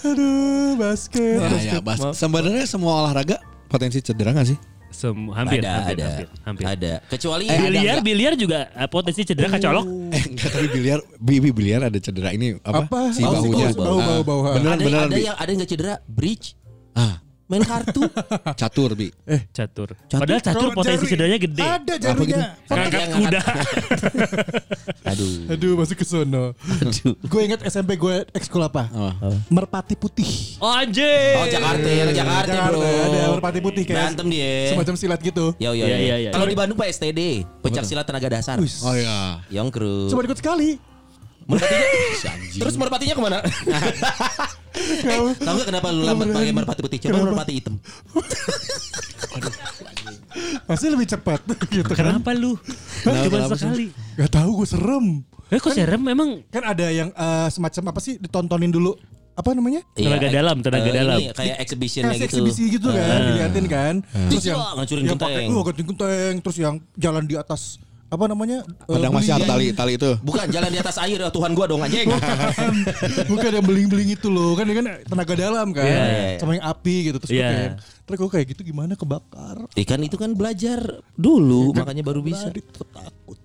S4: Aduh, basket.
S2: Ya, ya, bas. Sebenarnya semua olahraga potensi cedera gak sih?
S1: Sem hampir,
S3: ada,
S1: hampir,
S3: ada,
S1: hampir, hampir.
S3: ada. Kecuali
S2: Eh, ada
S1: biliar,
S2: nggak?
S1: biliar juga eh, potensi cedera kecolok.
S2: Eh, enggak tapi biliar, bibi biliar ada cedera ini apa?
S4: Apa?
S2: Si
S3: Oh,
S2: bahunya.
S3: bau,
S4: bau, bau,
S2: Ah,
S4: bau, ha.
S2: Beneran,
S3: ada,
S2: beneran,
S3: ada yang ada yang nggak cedera, bridge,
S2: Ah,
S3: main kartu. [laughs]
S2: catur, Bi.
S1: Catur.
S3: Catur.
S1: Padahal catur
S4: Kalau
S1: potensi
S4: jari-
S1: cederanya gede.
S4: Ada jarunya.
S1: Ngangkat
S3: Yang
S1: kuda. [laughs]
S3: Aduh.
S4: Aduh, masuk ke sono.
S3: Aduh.
S4: Gue inget SMP gue ekskul apa?
S2: Apa?
S4: Merpati Putih.
S1: Oh anjir.
S3: Oh Jakarta, ya, Jakarta, bro.
S4: Ada merpati putih kayak
S3: Berantem dia.
S4: semacam silat gitu.
S3: Yo yo
S1: Iya,
S3: yo.
S1: iya, iya.
S3: Kalau di Bandung Pak STD, pencak silat tenaga dasar.
S2: Oh iya.
S3: Yongkru.
S4: Cuma ikut sekali.
S3: Merpatinya, [laughs]
S2: Si anjing.
S3: terus merpatinya ke mana? [laughs] eh, tahu gak kenapa lu lambat pakai merpati putih? Coba merpati hitam. [laughs]
S4: Pasti lebih cepat gitu kan.
S1: Kenapa lu?
S2: Kenapa,
S1: Cuma
S2: kenapa sih?
S1: sekali.
S4: Gak tahu gue serem.
S1: Eh kok serem memang
S4: Kan ada yang eh, semacam apa sih ditontonin dulu apa namanya?
S1: Tenaga
S3: Iya,
S1: dalam, tenaga
S3: eh,
S1: dalam.
S3: Ini kayak exhibitionnya
S4: Kasih
S3: gitu.
S4: eksibisi gitu kan, diliatin kan. Terus yang yang
S3: genteng.
S4: pakai oh, genteng, terus yang jalan di atas apa namanya? eh,
S2: Pedang masyar
S4: beling.
S2: tali tali itu.
S3: Bukan jalan di atas air ya Tuhan gua dong anjing.
S4: Bukan, bukan yang beling-beling itu loh kan ini kan tenaga dalam kan
S1: Iya,
S3: iya, iya.
S4: sama yang api gitu terus
S1: Iya.
S4: kayak terus gue kayak gitu gimana kebakar
S3: Ikan itu kan belajar dulu makanya baru bisa.
S4: Takut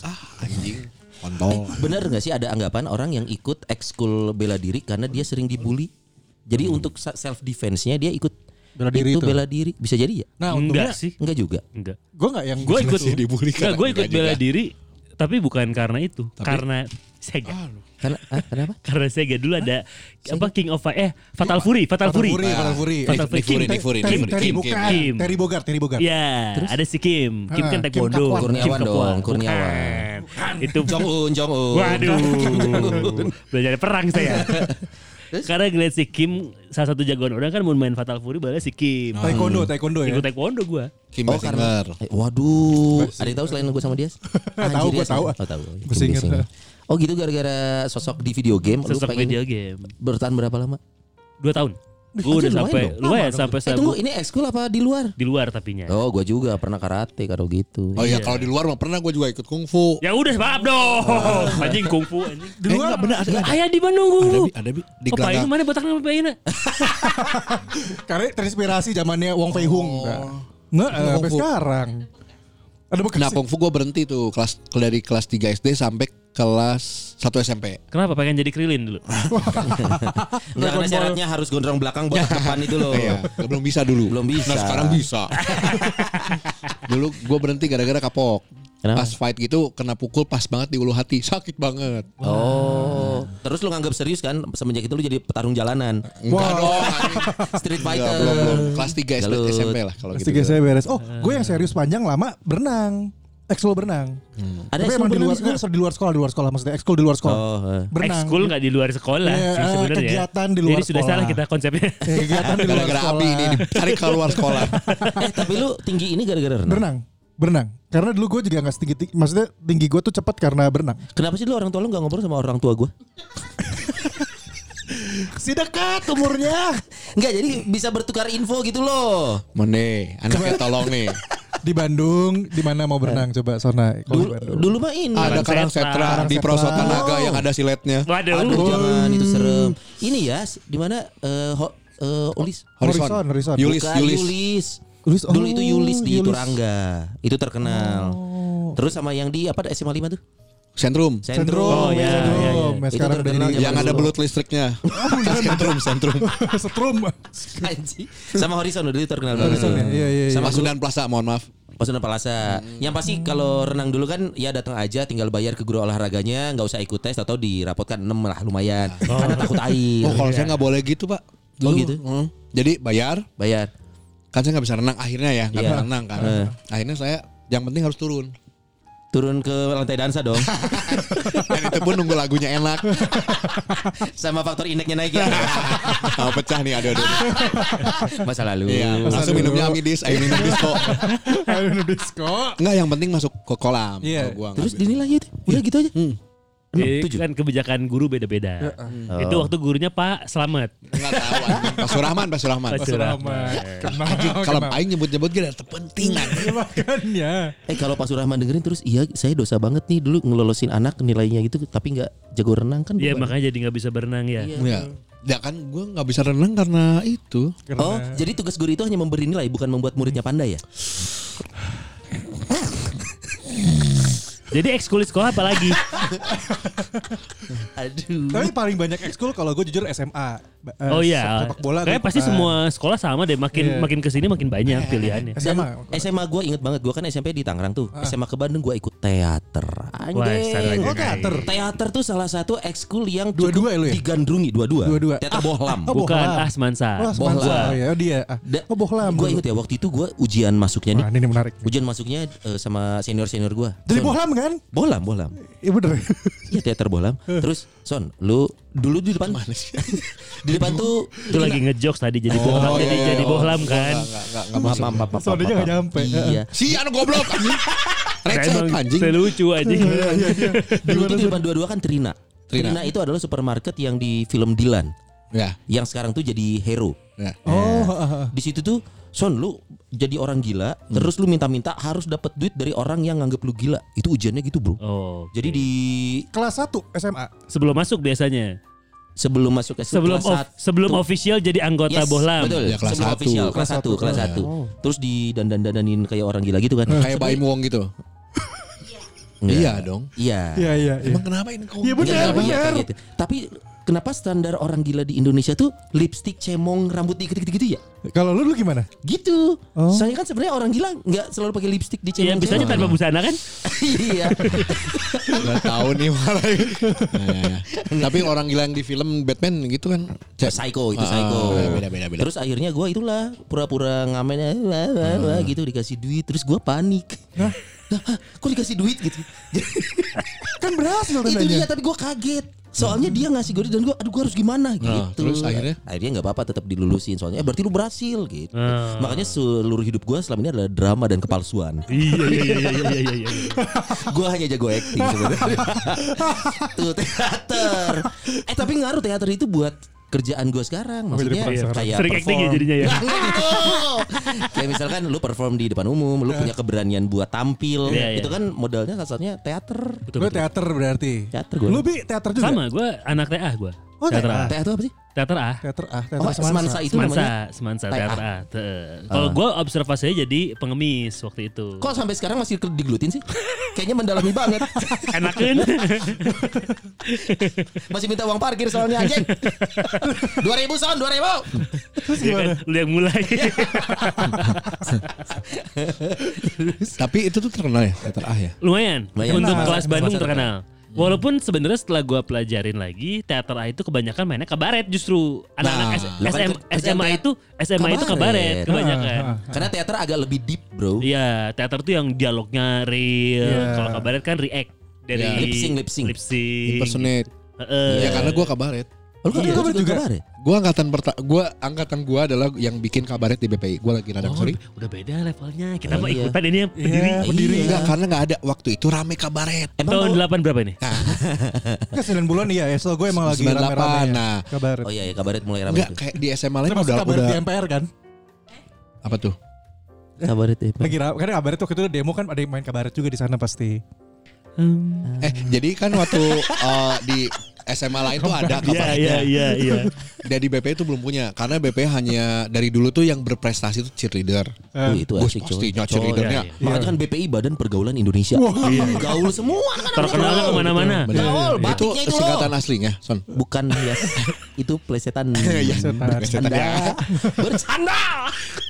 S2: Ah, anjing. Kontol.
S3: Bener gak sih ada anggapan orang yang ikut ekskul bela diri karena dia sering dibully? Jadi untuk self defense-nya dia ikut
S4: Bela diri itu.
S3: bela diri. Bisa jadi ya?
S4: nah untungnya
S1: enggak sih.
S3: Enggak juga.
S1: Enggak.
S4: gue nggak yang
S1: Gue ikut
S2: dibully
S1: Enggak, gue ikut
S2: enggak
S1: bela
S2: juga.
S1: diri tapi bukan karena itu, karena Sega.
S3: Karena ah, kenapa? [laughs]
S1: Karena Sega dulu ada apa King of eh Fatal Fury, Fatal,
S4: Fatal
S1: Fury.
S4: Fury, Fatal Fury.
S1: Fatal Fury. Kim.
S2: Nick Fury, Kim,
S4: bukan
S1: Kim.
S4: Terry Bogard Terry Bogard
S1: Ya, ada si Kim. Kim
S4: Ah,
S1: kan
S4: Kim
S1: taekwondo.
S3: Kurniawan
S1: Kim
S3: dong, Kurniawan.
S1: Itu
S3: Jong Un, Jong Un.
S1: Waduh. [laughs] Belajar perang saya. [laughs] Karena ngeliat si Kim salah satu jagoan orang kan mau main Fatal Fury balas si Kim.
S4: Taekwondo Taekwondo ya
S1: Ikut taekwondo gua.
S2: Kim
S3: Oh
S2: Basinger.
S3: karena eh, Waduh Ada yang tahu selain gue sama dia? [laughs]
S4: Tahu,
S3: ya,
S4: tahu.
S3: Oh tahu. Basinger. Oh gitu gara-gara sosok di video game Lu
S1: Sosok
S3: pengen
S1: video game.
S3: bertahan berapa lama?
S1: Dua tahun. Gue udah sampai lumayan sampai
S3: Eh tunggu ini ekskul apa di luar?
S1: di luar tapinya.
S3: Oh gua juga pernah karate kalau gitu.
S2: Oh iya kalau di luar mah pernah gue juga ikut kungfu.
S1: Ya udah maaf dong. [laughs] Anjing kungfu anjing.
S2: Di luar bener ada ada.
S1: Ayah di Bandung
S2: Ada bi- ada bi- di
S1: Oh, ini
S2: gelanggang.
S1: mana botak nama Pak Ina? [laughs]
S4: Karena terinspirasi zamannya Wong Fei Hung. Nggak, eh, sampai sekarang. Ada bekas.
S2: Nah kungfu gue berhenti tuh kelas dari kelas 3 SD sampai kelas 1 SMP.
S1: Kenapa pengen jadi krilin dulu? [laughs]
S3: Enggak karena syaratnya harus gondrong belakang buat depan itu loh.
S2: Iya, belum bisa dulu.
S3: Belum bisa.
S2: Nah sekarang bisa. [laughs] dulu gue berhenti gara-gara kapok.
S3: Kenapa?
S2: Pas fight gitu kena pukul pas banget di ulu hati, sakit banget.
S3: Oh, terus lu nganggap serius kan semenjak itu lu jadi petarung jalanan,
S2: Enggak dong. [laughs] anjing.
S3: street
S2: Enggak,
S3: fighter.
S2: belum, belum. Kelas 3 SD
S3: Galut.
S2: SMP lah kalau
S4: Kelas
S2: gitu.
S4: tiga saya beres. Oh, gue yang serius panjang lama berenang. Ekskul berenang.
S3: Ada
S4: Tapi
S3: ekskul
S4: emang di
S3: berenang
S4: luar,
S3: di sekolah?
S4: nggak, di luar sekolah, di luar sekolah maksudnya ekskul di luar sekolah.
S3: Oh, eh.
S4: Berenang.
S1: Ekskul nggak di luar sekolah
S4: Iya,
S1: sih
S4: eh,
S1: sebenarnya.
S4: kegiatan di luar
S1: Jadi sudah
S4: sekolah.
S1: salah kita konsepnya.
S4: Eh, [laughs] kegiatan di luar
S2: Gara-gara
S4: sekolah.
S2: api ini ditarik keluar sekolah. [laughs]
S3: eh tapi lu tinggi ini gara-gara renang.
S4: Berenang. Berenang. Karena dulu gue juga gak setinggi, tinggi- maksudnya tinggi gue tuh cepat karena berenang.
S3: Kenapa sih lu orang tua lu nggak ngobrol sama orang tua gua? [laughs]
S4: Si dekat umurnya.
S3: Enggak, jadi bisa bertukar info gitu loh.
S2: Mene, anaknya tolong nih.
S4: Di Bandung, di mana mau berenang coba Sona?
S3: Dulu, dulu mah ini.
S2: Ada
S1: Karang
S2: karang setra
S4: Karang
S2: di
S4: setra.
S2: perosotan naga
S3: Oh.
S2: yang ada siletnya.
S1: Waduh.
S3: Aduh, jangan itu serem. Ini ya, di mana eh ho- eh, Ulis?
S4: Horizon, Horizon.
S2: Yulis,
S3: Bukan,
S2: Yulis.
S3: Yulis.
S4: Yulis,
S3: Dulu
S4: oh,
S3: itu Yulis di
S4: Yulis.
S3: Turangga. Itu terkenal.
S4: Oh.
S3: Terus sama yang di apa SMA 5 tuh?
S2: Sentrum.
S4: Sentrum,
S1: Oh, iya,
S4: Sentrum.
S1: iya.
S4: Nah,
S3: Itu
S4: sekarang udah jadi
S3: zaman
S2: Yang ada
S3: dulu. [laughs]
S2: belut listriknya. sentrum, sentrum. [laughs]
S3: Anjing. Sama Horizon dulu itu terkenal banget.
S4: Horizon ya, iya, iya, iya.
S3: Sama
S2: Pasundan Plaza, mohon maaf.
S3: Pasundan Palasa. Yang pasti kalau renang dulu kan ya datang aja tinggal bayar ke guru olahraganya, nggak usah ikut tes atau dirapotkan 6 lah lumayan. Karena takut air.
S2: Oh, kalau saya nggak boleh gitu, Pak.
S3: Oh,
S2: Dulu.
S3: gitu?
S2: Hmm. Jadi bayar,
S3: Bayar.
S2: kan saya nggak bisa renang akhirnya ya, nggak
S3: Iya.
S2: bisa renang kan.
S3: Eh.
S2: Akhirnya saya yang penting harus turun.
S3: Turun ke lantai dansa dong. [laughs]
S2: Dan itu pun nunggu lagunya enak. [laughs]
S3: Sama faktor indeknya naik ya. [laughs]
S2: Mau pecah nih, aduh aduh.
S3: Masa lalu.
S2: Iya, langsung minumnya amidis, ayo minum disco.
S4: Aduh disco.
S2: Enggak, yang penting masuk ke kolam.
S4: Iya.
S2: Gua
S3: Terus
S2: nggak
S3: dinilai itu. Udah gitu aja.
S2: Hmm.
S1: Jadi
S3: tujuh.
S1: kan kebijakan guru beda-beda. Itu waktu gurunya Pak Slamet.
S2: Enggak tahu. [laughs] Pak Surahman, Pak Surahman.
S1: Pak Surahman.
S4: Kenapa?
S2: Kalau aing nyebut-nyebut ada terpenting anjing. [laughs]
S4: Ya, makanya.
S3: Eh kalau Pak Surahman dengerin terus iya saya dosa banget nih dulu ngelolosin anak nilainya gitu tapi nggak jago renang kan.
S1: Iya makanya jadi nggak bisa berenang ya.
S3: Iya.
S2: Ya. Ya kan gue nggak bisa renang karena itu.
S3: Oh, jadi tugas guru itu hanya memberi nilai bukan membuat muridnya pandai ya? [laughs]
S1: Jadi ekskul di sekolah apa lagi? [laughs]
S3: Aduh.
S4: Tapi paling banyak ekskul kalau gue jujur SMA. Eh,
S1: Oh iya.
S4: Sepak bola.
S1: Kayak pasti
S4: ikutan.
S1: semua sekolah sama deh. Makin
S4: Iya.
S1: makin ke sini makin banyak pilihannya.
S4: SMA.
S3: SMA gue inget banget gue kan SMP di Tangerang tuh SMA ke Bandung gue ikut teater anjing
S4: Oh, teater.
S3: teater tuh salah satu ekskul yang
S4: Dua-dua ya
S3: digandrungi dua-dua
S4: Dua-dua.
S3: teater bohlam
S4: Oh,
S1: Bukan. Asmansa.
S4: Oh, Semansa.
S3: Bohlam.
S4: Oh, ya, oh, dia. Ah. Oh, bohlam.
S3: gue inget ya waktu itu gue ujian masuknya nih
S4: Wah, ini menarik.
S3: ujian masuknya eh, sama senior senior gue
S4: Jadi bohlam kan?
S3: bohlam bohlam
S4: Iya bener.
S3: Iya teater bohlam terus son lu dulu di depan [laughs] di depan tuh
S1: Itu lagi ngejokes tadi jadi bohlam jadi
S2: iya,
S1: jadi
S2: iya.
S1: bohlam
S2: Enggak,
S1: kan.
S2: enggak, enggak, enggak
S3: maaf maaf maaf
S4: Soalnya
S3: maaf,
S4: nggak
S3: maaf.
S4: nyampe.
S3: iya
S2: Si anu goblok anjing.
S1: Emang
S2: anjing.
S1: selucu anjing.
S3: dulu tuh di depan dua-dua kan Trina.
S2: Trina.
S3: Trina itu adalah supermarket yang di film Dilan
S2: Ya,
S3: yang sekarang tuh jadi hero.
S2: ya.
S4: Oh, ah, ah.
S3: Di situ tuh Son lu jadi orang gila terus lu minta-minta harus dapat duit dari orang yang nganggap lu gila. Itu ujiannya gitu, Bro.
S1: Oh.
S3: Jadi di
S4: kelas 1 SMA.
S1: sebelum masuk biasanya.
S3: sebelum masuk ke
S1: Sebelum
S3: kelas
S1: of-
S3: satu-
S1: sebelum official jadi anggota
S3: Yes,
S1: bohlam.
S3: Betul.
S2: Ya, kelas
S3: sebelum
S2: satu.
S3: official kelas
S4: Kelas
S3: 1,
S4: satu.
S3: kelas 1. Terus di dandan-dandanin kayak orang gila gitu kan.
S2: Kayak Baim Wong gitu.
S3: Enggak.
S2: Iya dong.
S3: Iya.
S4: Iya, iya, iya.
S2: Emang kenapa ini kok?
S4: Iya, bener,
S3: Iya, iya, kayak gitu. Tapi kenapa standar orang gila di Indonesia tuh lipstick cemong rambut dikit gitu ya?
S4: Kalau lu dulu gimana?
S3: Gitu.
S4: Oh.
S3: Soalnya kan sebenarnya orang gila nggak selalu pakai lipstick di
S1: Iya
S3: cemong.
S1: bisa aja tanpa busana kan? [laughs]
S3: iya.
S2: Gak tahu nih malah. [laughs] Ya, ya, ya. Tapi orang gila yang di film Batman gitu kan. Cek.
S3: Psycho itu
S2: Ah,
S3: psycho.
S2: beda, beda, beda.
S3: Terus akhirnya gue itulah pura-pura ngamen eh, wah, wah, wah, gitu dikasih duit terus gue panik. Hah? Hah? Kok dikasih duit gitu?
S4: Kan berhasil
S3: itu dia tapi gue kaget. Soalnya dia ngasih gue dan gue aduh gue harus gimana gitu.
S2: Nah, terus akhirnya?
S3: akhirnya nggak apa-apa tetap dilulusin soalnya eh, berarti lu berhasil gitu.
S1: Ah.
S3: Makanya seluruh hidup gue selama ini adalah drama dan kepalsuan.
S1: Iya iya iya iya iya iya. iya. [laughs]
S3: gue hanya jago acting sebenarnya. [laughs] Tuh teater. Eh tapi ngaruh teater itu buat kerjaan gue sekarang.
S4: Oh,
S3: Maksudnya kayak
S1: Sering acting ya
S3: perform.
S1: jadinya ya? [laughs]
S3: kayak misalkan lu perform di depan umum, lu punya keberanian buat tampil.
S1: Iya, iya.
S3: Itu kan modalnya kasarnya teater.
S1: Betul,
S4: Gue
S1: betul.
S4: teater berarti.
S3: Teater gue.
S4: Lu bi teater juga?
S1: Sama, gue anak TA gue.
S4: Oh,
S1: teater
S4: TA.
S1: A.
S3: Teater apa sih?
S1: Teater A.
S4: Teater ah, teater
S3: Oh,
S4: semansa.
S3: semansa itu
S1: Semansa,
S3: namanya.
S1: semansa, teater A. Te- Kalau gue observasinya jadi pengemis waktu itu.
S3: Kok sampai sekarang masih diglutin sih? Kayaknya mendalami banget. [laughs]
S1: Enakin. [laughs]
S3: Masih minta uang parkir soalnya anjing. 2000 son, 2000.
S1: ya kan, lu yang mulai. [laughs]
S2: Tapi itu tuh terkenal ya, teater ah ya.
S1: Lumayan.
S3: Lumayan.
S1: Untuk
S3: Nah,
S1: kelas Bandung
S3: kelas
S1: terkenal. Walaupun sebenarnya setelah gua pelajarin lagi teater A itu kebanyakan mainnya kabaret justru anak-anak
S2: Nah,
S3: kan
S1: SM,
S3: kerjaan
S1: SMA itu SMA itu kabaret
S3: kabaret.
S1: kebanyakan.
S3: Karena teater agak lebih deep, Bro.
S1: Iya, teater tuh yang dialognya real.
S4: Iya.
S1: Kalau kabaret kan react dari
S2: Iya.
S3: Lip sync, lip sync.
S1: Lip sync.
S2: Impersonate.
S1: Heeh.
S2: Ya karena gua kabaret.
S3: Oh, lu kan
S4: Iya,
S3: juga,
S4: juga.
S3: juga kabaret.
S2: Gua angkatan perta gua angkatan gua adalah yang bikin kabaret di BPI. Gua lagi radang
S1: Oh,
S2: sorry.
S1: udah beda levelnya. Kita
S3: Oh,
S1: mah
S3: iya.
S1: ikutan ini yang pendiri.
S4: Iya, pendiri.
S3: Iya.
S2: Enggak, karena nggak ada waktu itu rame kabaret.
S3: Emang
S1: Tahun
S3: mau-
S1: 8 berapa ini? [laughs]
S4: Kan 9 bulan iya, ya. So gue emang lagi
S2: 98,
S4: rame-rame ya.
S2: nah.
S4: Kabaret.
S3: Oh iya, ya, kabaret mulai ramai.
S2: Enggak, kayak di SMA lain udah
S4: kabaret
S2: udah
S4: di MPR kan?
S2: apa tuh?
S3: Kabaret ya.
S4: Lagi ra- karena kabaret waktu itu demo kan ada yang main kabaret juga di sana pasti.
S1: Hmm.
S2: Eh, jadi kan waktu eh, di SMA lain tuh ada
S1: Iya,
S2: kabaretnya.
S1: iya, iya, iya.
S2: Dan di BPI itu belum punya karena BPI hanya dari dulu tuh yang berprestasi itu cheerleader.
S3: Oh, itu asik coy.
S2: pastinya cheerleadernya.
S1: iya,
S3: Makanya kan BPI Badan Pergaulan Indonesia. Gaul semua kan.
S1: Terkenalnya ke mana-mana.
S2: Bener.
S3: Gaul,
S2: Itu singkatan aslinya, Son.
S3: Bukan ya, [laughs] itu plesetan. [laughs]
S2: Iya,
S4: Setan.
S2: setan ya.
S3: Bercanda.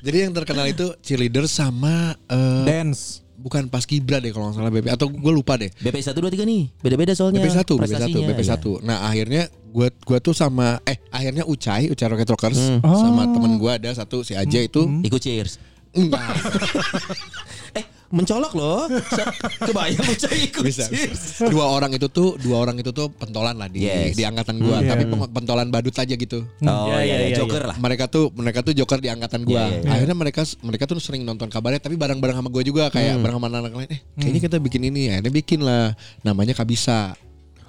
S2: Jadi yang terkenal itu cheerleader sama eh,
S4: Dance.
S2: Bukan pas Kibra deh kalau nggak salah BPI atau gue lupa deh.
S3: BPI 1 2 3 nih. Beda-beda soalnya.
S2: BP 1, BP 1,
S3: prestasinya.
S2: BP 1.
S3: Iya.
S2: Nah, akhirnya gua gua tuh sama eh akhirnya Ucai, Ucai Rocket Rockers
S3: Hmm.
S2: sama
S4: Oh.
S2: temen gua ada satu si Aja itu
S3: Ikut cheers.
S2: enggak [laughs] [laughs]
S3: Eh, mencolok loh. Sa- Kebayang Ucai [laughs] ikut
S2: bisa, bisa. Dua orang itu tuh dua orang itu tuh pentolan lah di
S3: Yes.
S2: di angkatan gua,
S4: Hmm,
S2: tapi
S4: iya.
S2: peng- pentolan badut aja gitu.
S3: Oh
S1: Iya,
S3: iya,
S1: iya, iya,
S3: Joker lah.
S2: Mereka tuh mereka tuh joker di angkatan gua.
S3: Iya, iya.
S2: Akhirnya mereka mereka tuh sering nonton kabaret tapi bareng-bareng sama gua juga kayak
S3: Hmm.
S2: bareng sama anak lain. Eh, kayaknya kita bikin ini. Akhirnya bikin lah. Namanya Kabisa.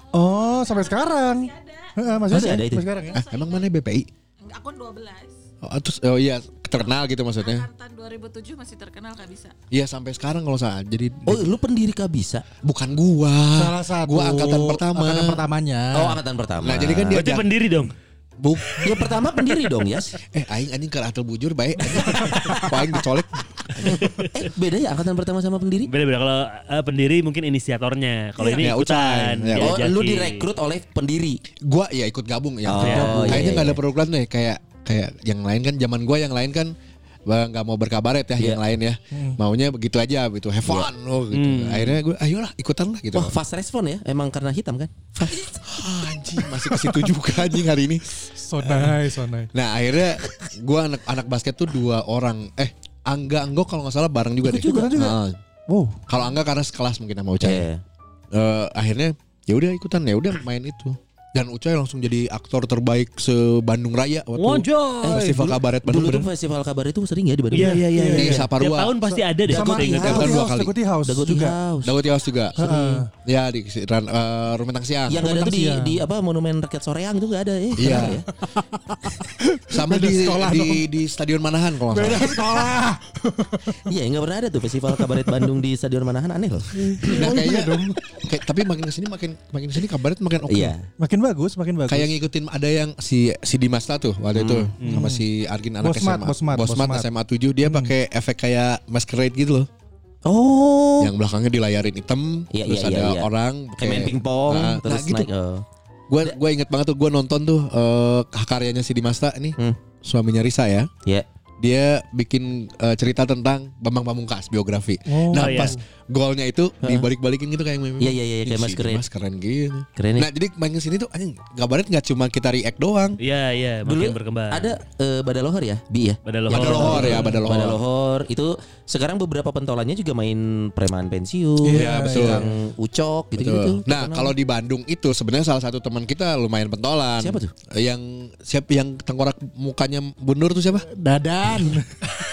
S4: Oh, sampai sekarang. Heeh, masih,
S3: Masih ada itu?
S4: Sampai sekarang ya.
S2: Ah, emang mana BPI?
S5: Akun 12.
S2: Oh, terus oh iya terkenal gitu maksudnya.
S5: Angkatan 2007 masih terkenal Kak bisa.
S2: Iya sampai sekarang kalau salah. Jadi
S3: Oh, lu pendiri Kabisa.
S2: bukan gua.
S4: Salah satu.
S2: Gua angkatan pertama.
S4: Angkatan pertamanya.
S3: Oh, angkatan pertama.
S2: Nah, jadi kan dia-
S1: Berarti pendiri dong.
S2: Buk.
S3: Yang pertama pendiri dong, Yas. [laughs]
S2: Eh aing anjing ke atel bujur baik. [laughs] Aing dicolek. [laughs]
S3: Eh, beda ya angkatan pertama sama pendiri?
S1: Beda-beda kalau eh, pendiri mungkin inisiatornya. Kalau ini
S2: Ya,
S1: ikutan.
S2: Ucai. Ya,
S3: Oh,
S1: diajakin.
S3: lu direkrut oleh pendiri.
S2: Gua ya ikut gabung ya.
S3: Oh,
S2: Kayaknya
S3: iya,
S2: nggak
S3: iya.
S2: ada program deh kayak kayak yang lain kan zaman gua yang lain kan nggak mau berkabaret ya
S3: Iya.
S2: yang lain ya. Maunya begitu aja gitu. Have fun oh, gitu.
S1: Hmm.
S2: Akhirnya gue ayolah ikutan lah gitu.
S3: Wah, fast respon ya. Emang karena hitam kan?
S2: Ah, [laughs] anjing masih ke situ juga anjing hari ini.
S4: So nice, so nice.
S2: Nah akhirnya gua anak anak basket tuh dua orang. Eh Angga Anggo kalau nggak salah bareng juga deh.
S4: juga, juga.
S2: Nah,
S4: Wow.
S2: kalau Angga karena sekelas mungkin sama Ucai.
S3: Iya.
S2: Eh, akhirnya ya udah ikutan ya udah main itu. Dan Ucai langsung jadi aktor terbaik se Bandung Raya waktu
S1: Wonjoy.
S2: festival kabaret Bandung.
S3: Dulu tuh festival kabar itu sering ya di Bandung.
S1: Iya, iya, iya.
S2: Di
S1: iya.
S2: Saparua.
S1: Tiap tahun pasti ada deh.
S3: Sama
S1: ingat.
S2: Tahun dua kali.
S4: Daguti House
S3: Dagoti
S4: juga.
S3: House.
S2: Dawati House juga.
S4: Heeh.
S2: Ya di ran, eh, rumah tang siang.
S3: Yang ada tuh di, di apa monumen rakyat Soreang itu gak ada eh.
S2: Iya.
S3: kenapa ya? [laughs]
S2: Sama
S4: Beda
S2: di,
S4: sekolah
S2: di,
S4: dong.
S2: di Stadion Manahan kalau nggak
S4: Beda
S2: salah.
S4: sekolah. [laughs]
S3: Iya nggak pernah ada tuh festival kabaret Bandung di Stadion Manahan aneh loh.
S2: Nah kayaknya kayak, tapi makin ke sini makin makin ke sini kabaret makin oke.
S3: Iya.
S4: Makin bagus, makin bagus.
S2: Kayak ngikutin ada yang si si Dimasta tuh waktu itu sama si Argin anak
S4: Bosmat,
S2: SMA.
S4: Bosmat,
S2: Bosmat,
S4: Bosmat.
S2: SMA 7 dia pakai efek kayak masquerade gitu loh.
S3: Oh.
S2: Yang belakangnya dilayarin hitam
S3: Iya,
S2: terus
S3: iya,
S2: ada
S3: iya, iya.
S2: orang
S3: Kayak main pingpong
S2: Nah,
S3: terus
S2: nah, gitu.
S3: naik. Oh.
S2: Gue gue inget banget tuh gue nonton tuh eh, karyanya si Dimasta ini
S3: Hmm.
S2: suaminya Risa ya.
S3: Ya.
S2: Dia bikin eh, cerita tentang Bambang Pamungkas biografi.
S4: Oh.
S2: nah
S1: Oh, iya.
S2: pas golnya itu dibalik-balikin gitu kayak meme.
S3: Iya, iya, iya, kayak masquerade.
S2: Dimas keren gitu.
S3: Keren ya.
S2: Nah jadi main ke sini tuh anjing kabarnya nggak cuma kita react doang.
S1: Iya, iya.
S3: Dulu
S1: Makin berkembang.
S3: ada eh, Badalohor ya, Bi ya.
S1: Badalohor.
S2: Badalohor ya, Badalohor.
S3: Badalohor itu sekarang beberapa pentolannya juga main preman pensiun,
S4: Iya,
S2: betul.
S3: yang ucok gitu-gitu.
S2: Nah, kalau di Bandung itu sebenarnya salah satu teman kita lumayan pentolan.
S3: Siapa tuh?
S2: Yang siapa yang tengkorak mukanya bundur tuh siapa?
S4: Dadan. [laughs]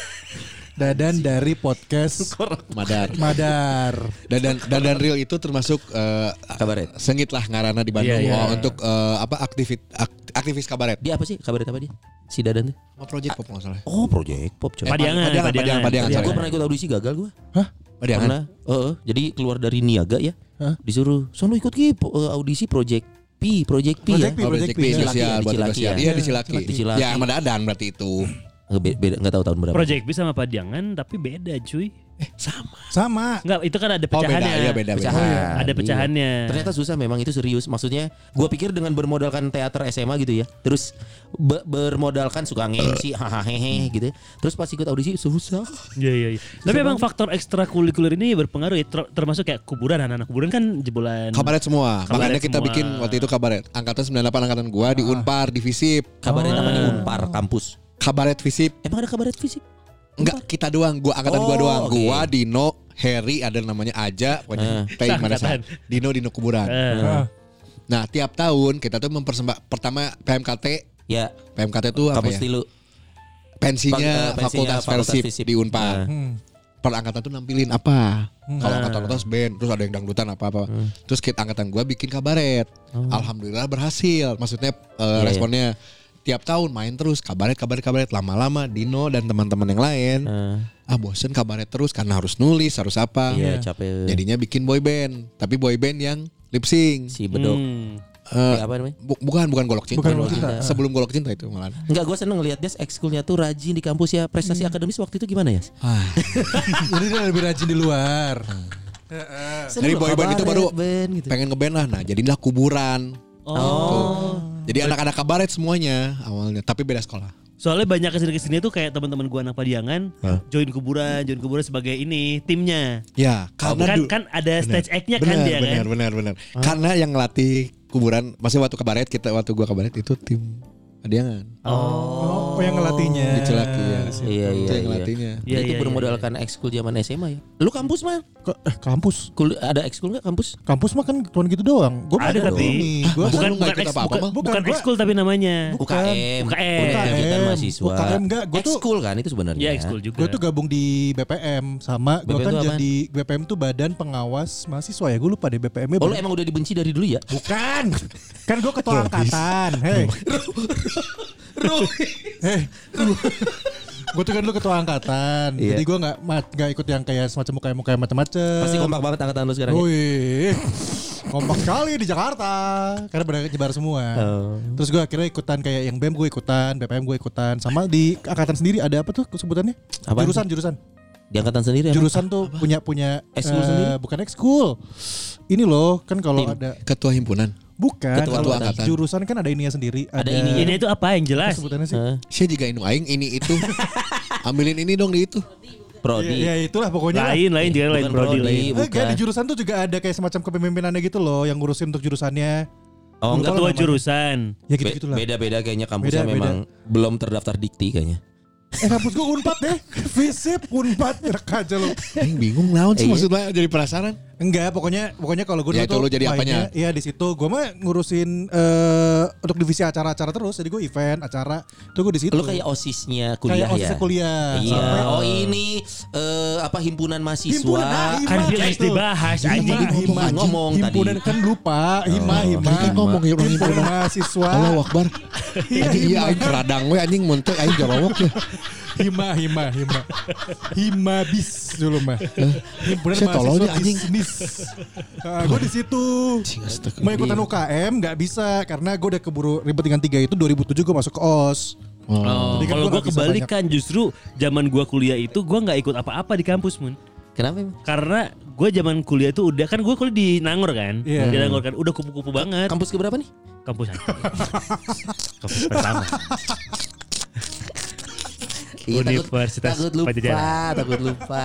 S4: Dadan dari podcast
S2: Madar.
S4: Madar.
S2: Dadan Dadan Real itu termasuk eh,
S3: Kabaret.
S2: sengit lah ngarana di Bandung
S1: Iya, iya.
S2: Oh, untuk eh, apa aktivit ak- aktivis kabaret.
S3: Dia apa sih? Kabar apa dia? Si Dadan tuh.
S2: Sama project pop nggak salah.
S3: Oh, Project Pop.
S2: Eh,
S1: Padiangan,
S2: Padiangan,
S1: Padiangan.
S2: Padiangan, Padiangan,
S3: Ya,
S2: sorry.
S3: gue pernah ikut audisi gagal gue.
S2: Padiangan.
S3: Pernah. Heeh. jadi keluar dari Niaga ya.
S4: Hah?
S3: Disuruh, sono ikut ki eh, audisi Project P, Project P
S4: Project
S3: ya.
S4: P.
S2: Oh, Project P,
S4: Di
S3: Cilaki ya, di
S2: buat
S3: Cilaki ya.
S2: Iya di Cilaki.
S3: Di Cilaki.
S2: Ya sama Dadan berarti itu.
S3: Nggak be- beda enggak tahu tahun berapa.
S1: Project bisa sama Padiangan tapi beda cuy.
S4: Sama.
S1: Enggak, itu kan ada
S2: Oh beda,
S1: pecahannya.
S2: iya beda beda.
S3: Pecahan.
S1: Ada
S3: Iya.
S1: pecahannya.
S3: Ternyata susah memang itu serius. Maksudnya gue pikir dengan bermodalkan teater SMA gitu ya. Terus be- bermodalkan suka ngengsi hahaha gitu. Terus pas ikut audisi susah.
S1: Iya iya iya. Tapi emang faktor ekstrakurikuler ini berpengaruh ya ter- termasuk kayak kuburan anak-anak kuburan kan jebolan.
S2: Kabaret semua.
S1: Kabaret
S2: Makanya kita
S1: semua.
S2: bikin waktu itu kabaret. Angkatan 98 angkatan gua di Unpar di Visip.
S3: Kabarnya
S1: Oh.
S3: namanya Unpar kampus.
S2: Kabaret Visip.
S3: Emang ada kabaret fisik?
S2: Enggak, kita doang. Gua angkatan gua
S3: Oh,
S2: doang.
S3: oke.
S2: Gua Dino, Harry ada namanya Aja, pokoknya
S3: Eh.
S2: Teh mana
S1: Angkatan.
S2: sah. Dino Dino kuburan.
S4: Ah.
S2: Nah, tiap tahun kita tuh mempersembah pertama PMKT
S3: Ya,
S2: PMKT itu apa
S3: kampus
S2: ya?
S3: tilu.
S2: Pensinya,
S3: eh, pensinya
S2: Fakultas
S3: Fakultas Visip.
S2: di Unpar.
S3: Nah.
S4: Hmm.
S2: Per angkatan tuh nampilin apa? Kalau
S1: Ah.
S2: angkatan atas band, terus ada yang dangdutan apa-apa. Terus kita angkatan gua bikin kabaret. Alhamdulillah berhasil. Maksudnya eh,
S3: Iya, iya.
S2: responnya tiap tahun main terus kabaret kabaret kabaret lama-lama Dino dan teman-teman yang lain
S3: Eh,
S2: ah bosen kabaret terus karena harus nulis harus apa
S3: Iya, capek.
S2: jadinya bikin boy band tapi boy band yang lip sync
S3: si bedok.
S1: hmm.
S2: Eh,
S3: Ya, apa namanya?
S2: bu- bukan bukan golok cinta,
S4: Bukan Golok Cinta.
S2: sebelum golok cinta itu malah
S3: Enggak, gue seneng ngeliat dia ekskulnya tuh rajin di kampus ya. Prestasi akademis waktu itu gimana ya?
S2: ah, [laughs]
S4: Jadi dia lebih rajin di luar.
S2: dari boy band itu baru
S3: band gitu.
S2: pengen ngeband lah nah jadilah kuburan
S1: Oh.
S2: Jadi anak-anak kabaret semuanya awalnya tapi beda sekolah
S1: Soalnya banyak ke sini ke sini tuh kayak teman-teman gua anak Padiangan
S2: Hah?
S1: join kuburan, join kuburan sebagai ini timnya.
S2: ya karena
S1: kan, kan ada stage act-nya kan
S2: benar,
S1: dia
S2: benar,
S1: kan.
S2: benar, benar. Karena yang ngelatih kuburan, masih waktu kabaret kita waktu gua kabaret itu tim Adiangan.
S4: Oh, yang ngelatihnya.
S2: Di Cilaki ya.
S3: Iya, iya,
S2: yang
S3: iya.
S2: ngelatihnya.
S1: Iya,
S3: itu
S1: iya,
S3: bermodalkan ekskul zaman SMA ya. Lu kampus mah?
S4: Ke- eh, kampus.
S3: Kul ada ekskul nggak kampus?
S4: Kampus mah kan cuma gitu doang. Gue
S1: Ada tapi
S4: Gua
S1: bukan bukan eks-
S2: apa-apa,
S1: bukan, bukan
S4: Bukan, gua-
S1: ekskul tapi namanya.
S4: Bukan.
S3: UKM.
S1: UKM.
S4: UKM.
S3: mahasiswa.
S4: UKM enggak, gua tuh-
S3: ekskul kan itu sebenarnya.
S1: Iya ekskul juga.
S4: Gue tuh gabung di BPM sama gue
S3: BPM
S4: kan jadi BPM tuh Badan Pengawas Mahasiswa ya. Gue lupa deh BPM-nya.
S3: Oh lu emang udah dibenci dari dulu ya?
S4: Bukan. kan gue ketua angkatan. Hei. Hei. gue tuh kan lu ketua angkatan.
S3: Iya.
S4: Jadi gue nggak nggak ikut yang kayak semacam muka muka macam-macam.
S3: Pasti kompak banget angkatan lu sekarang. ya?
S4: Wih, kompak sekali di Jakarta. Karena pada nyebar semua.
S3: Oh.
S4: Terus gue akhirnya ikutan kayak yang BEM gue ikutan, BPM gue ikutan. Sama di angkatan sendiri ada apa tuh sebutannya?
S3: Apaan?
S4: Jurusan, jurusan.
S3: Di angkatan sendiri?
S4: Jurusan tuh punya punya
S3: Ekskul
S4: eh,
S3: sendiri?
S4: bukan ekskul. Ini loh, kan kalau ada
S2: Ketua himpunan.
S4: Bukan
S3: Ketua
S4: kalau
S2: angkatan.
S4: jurusan kan ada ininya sendiri.
S3: Ada ininya.
S1: Ini itu apa yang jelas?
S4: sebutannya sih?
S2: Saya juga inu aing ini itu. [laughs] Ambilin ini dong di itu.
S3: Prodi.
S4: Ya, ya itulah pokoknya. lah.
S1: Lain lain juga lain prodi
S3: prodi.
S1: lain.
S4: Eh,
S3: bukan.
S4: di jurusan tuh juga ada kayak semacam kepemimpinannya gitu loh yang ngurusin untuk jurusannya.
S3: Oh enggak.
S1: Ketua
S4: namanya.
S1: jurusan.
S4: Ya
S3: Be-
S4: gitu-gitu lah.
S3: Beda-beda kayaknya kampusnya
S4: Beda,
S3: memang belum terdaftar dikti kayaknya.
S4: Eh kampus gue Unpad deh. [laughs] Visip Unpad. Enak aja lu.
S2: Bingung naon sih
S3: Iya.
S2: maksudnya jadi penasaran.
S4: Enggak, pokoknya pokoknya kalau gue
S2: Ya,
S4: dulu
S2: itu
S4: tuh
S2: lu jadi
S4: mainnya,
S2: apanya?
S4: Iya di situ. Gue mah ngurusin eh untuk divisi acara-acara terus. Jadi gue event, acara. Itu gue di situ.
S3: Lu kayak osisnya kuliah
S4: Kayak
S3: ya.
S4: osisnya kuliah.
S3: Iya.
S4: Sampai-
S3: Oh ini eh, apa himpunan mahasiswa.
S4: Himpunan, ah, hima,
S1: Kan dia
S4: Cek
S1: mesti
S4: tuh.
S1: bahas
S4: Hima, hima,
S3: ngomong tadi.
S4: himpunan kan lupa. Hima, hima.
S2: Tadi kan ngomong ya
S4: himpunan
S2: himpunan.
S4: mahasiswa.
S2: Allah Akbar. [laughs]
S4: Iya,
S2: Anjing iya aing keradang we anjing montek aing jorowok ya.
S4: Hima, hima, hima. Hima bis dulu mah. Himpunan mahasiswa
S2: anjing.
S4: Nah, gue di situ. Mau ikutan UKM nggak bisa karena gue udah keburu ribet dengan tiga itu 2007 gue masuk ke OS.
S1: Oh,
S4: Jadi kan
S1: kalau
S4: gua
S1: gue kebalikan justru zaman gue kuliah itu gue nggak ikut apa-apa di kampus mun.
S3: Kenapa emang?
S1: Karena gue zaman kuliah itu udah kan gue kuliah di Nangor kan,
S4: Iya.
S1: di Nangor kan udah kupu-kupu banget.
S3: Kampus keberapa nih?
S1: kampus [laughs] kampus pertama.
S3: Iya, takut-
S1: Universitas
S3: takut, lupa,
S1: Pajajaran.
S3: takut lupa.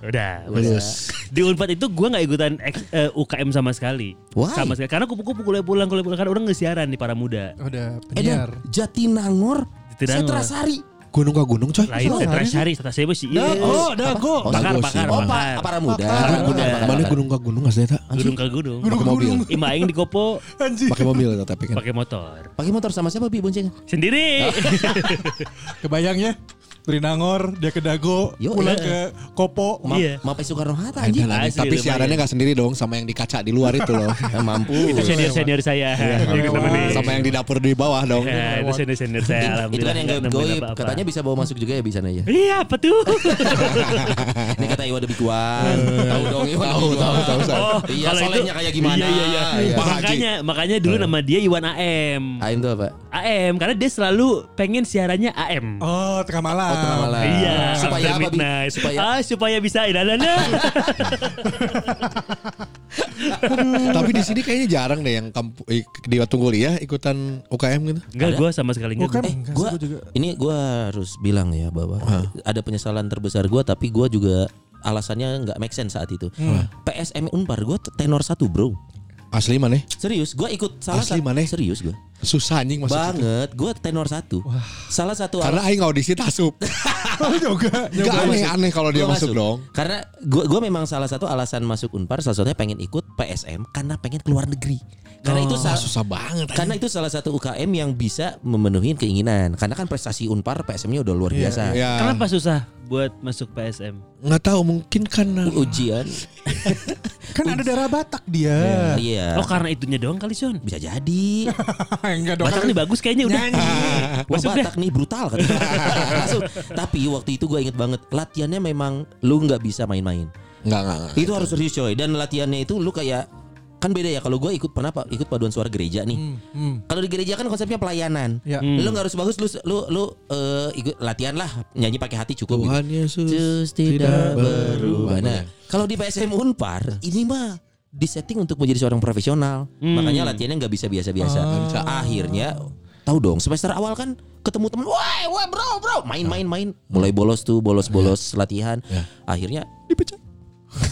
S1: Udah,
S3: Udah.
S1: Di Unpad itu gue nggak ikutan X- eh, UKM sama sekali.
S3: Why?
S1: Sama sekali. Karena kupu-kupu kuliah pulang kuliah pulang karena udah nggak siaran di para muda.
S4: Udah
S3: Eh
S4: penyiar.
S3: dan Jatinangor,
S1: Jatinangor.
S3: Setrasari.
S2: Gunung ke gunung coy.
S1: Lain syari, tetra saya sih.
S4: Dago.
S3: Oh,
S2: Dago
S1: pakar,
S2: sih.
S3: Oh,
S1: pakar.
S3: Pak, para muda.
S4: Para
S1: muda.
S2: Mana gunung ke gunung asli eta?
S1: Gunung ke gunung.
S2: Pakai mobil.
S1: Ima aing di kopo
S4: Anjing.
S2: Pakai mobil tapi kan.
S1: pakai motor.
S3: Pakai motor sama siapa bi boncengan?
S1: Sendiri. [laughs]
S4: Kebayangnya Dari Nangor dia ke Dago,
S3: Yo,
S4: pulang
S3: iya.
S4: ke Kopo.
S3: Ma
S1: Iya.
S3: Mapai Soekarno Hatta.
S1: Asli,
S2: Tapi
S1: lumayan.
S2: siarannya gak sendiri dong sama yang di kaca di luar itu loh. [laughs]
S3: Ya, mampu.
S1: Itu senior senior saya. [laughs] Nemenin.
S2: sama yang di dapur di bawah dong.
S1: Ya, itu senior senior saya.
S3: itu [laughs]
S1: Alhamdulillah.
S3: kan yang
S1: nggak
S3: goib. Katanya bisa bawa masuk juga ya di sana ya.
S1: Iya apa tuh?
S3: Ini kata Iwan Debikuan. Tahu dong Iwan
S2: Tahu, tahu, tahu.
S1: Oh,
S3: Iya,
S1: itu-
S3: solehnya kayak gimana?
S1: Iya iya iya.
S3: Iya.
S1: Makanya makanya dulu nama dia Iwan AM.
S3: Aim tuh apa?
S1: AM karena dia selalu pengen siarannya AM.
S4: Oh, tengah malam.
S3: Tengah malam.
S1: Iya,
S3: Supaya
S1: after
S3: apa, Bi?
S1: midnight.
S3: Supaya-
S1: ah, supaya bisa idalana. [laughs]
S2: Tapi di sini kayaknya jarang deh yang kampu, eh, di waktu kuliah ikutan UKM gitu.
S1: Enggak, gue sama sekali enggak.
S4: Bukan,
S1: gua.
S3: ini gua harus bilang ya bahwa ada penyesalan terbesar gua tapi gua juga alasannya nggak make sense saat itu. PSM Unpar gua tenor satu bro.
S2: Asli mana?
S3: Serius, gua ikut salah
S2: Asli
S3: satu.
S2: mana?
S3: Serius gua.
S2: Susah anjing masuk.
S3: Banget, gua tenor satu. Salah satu
S2: Karena aing audisi tasup. [laughs]
S4: Juga.
S2: Enggak aneh-aneh kalau dia
S3: Gua
S2: masuk, dong.
S3: Karena gua gua memang salah satu alasan masuk Unpar salah satunya pengen ikut PSM karena pengen keluar negeri. Karena itu
S2: Ah,
S3: salah
S2: susah banget.
S3: karena itu salah satu UKM yang bisa memenuhi keinginan. Karena kan prestasi Unpar PSM-nya udah luar biasa.
S2: ya,
S1: Kenapa susah buat masuk PSM?
S2: nggak tahu mungkin karena
S3: Ujian. [laughs]
S4: Kan ada darah Batak dia.
S3: Iya.
S1: Oh karena itunya doang kali Son.
S3: Bisa jadi. [laughs]
S4: Enggak dong.
S1: Batak nih bagus kayaknya udah. [laughs]
S3: Wah
S1: Masuk deh.
S3: Batak nih brutal kan. Masuk. Tapi waktu itu gue inget banget latihannya memang lu nggak bisa main-main.
S2: nggak nggak. nggak.
S3: Itu harus serius coy. Dan latihannya itu lu kayak kan beda ya kalau gue ikut pernah pak ikut paduan suara gereja nih. Kalau di gereja kan konsepnya pelayanan.
S4: Ya.
S3: Lu nggak harus bagus lu lu lu eh, ikut latihan lah nyanyi pakai hati cukup. gitu.
S2: Tuhan Yesus
S3: Yesus tidak berubah. Nah, kalau di PSM Unpar ini mah disetting untuk menjadi seorang profesional. Makanya latihannya nggak bisa biasa-biasa. Akhirnya tahu dong semester awal kan ketemu temen, wah, wah bro, bro, main-main main, mulai bolos tuh, bolos-bolos latihan. Akhirnya dipecat.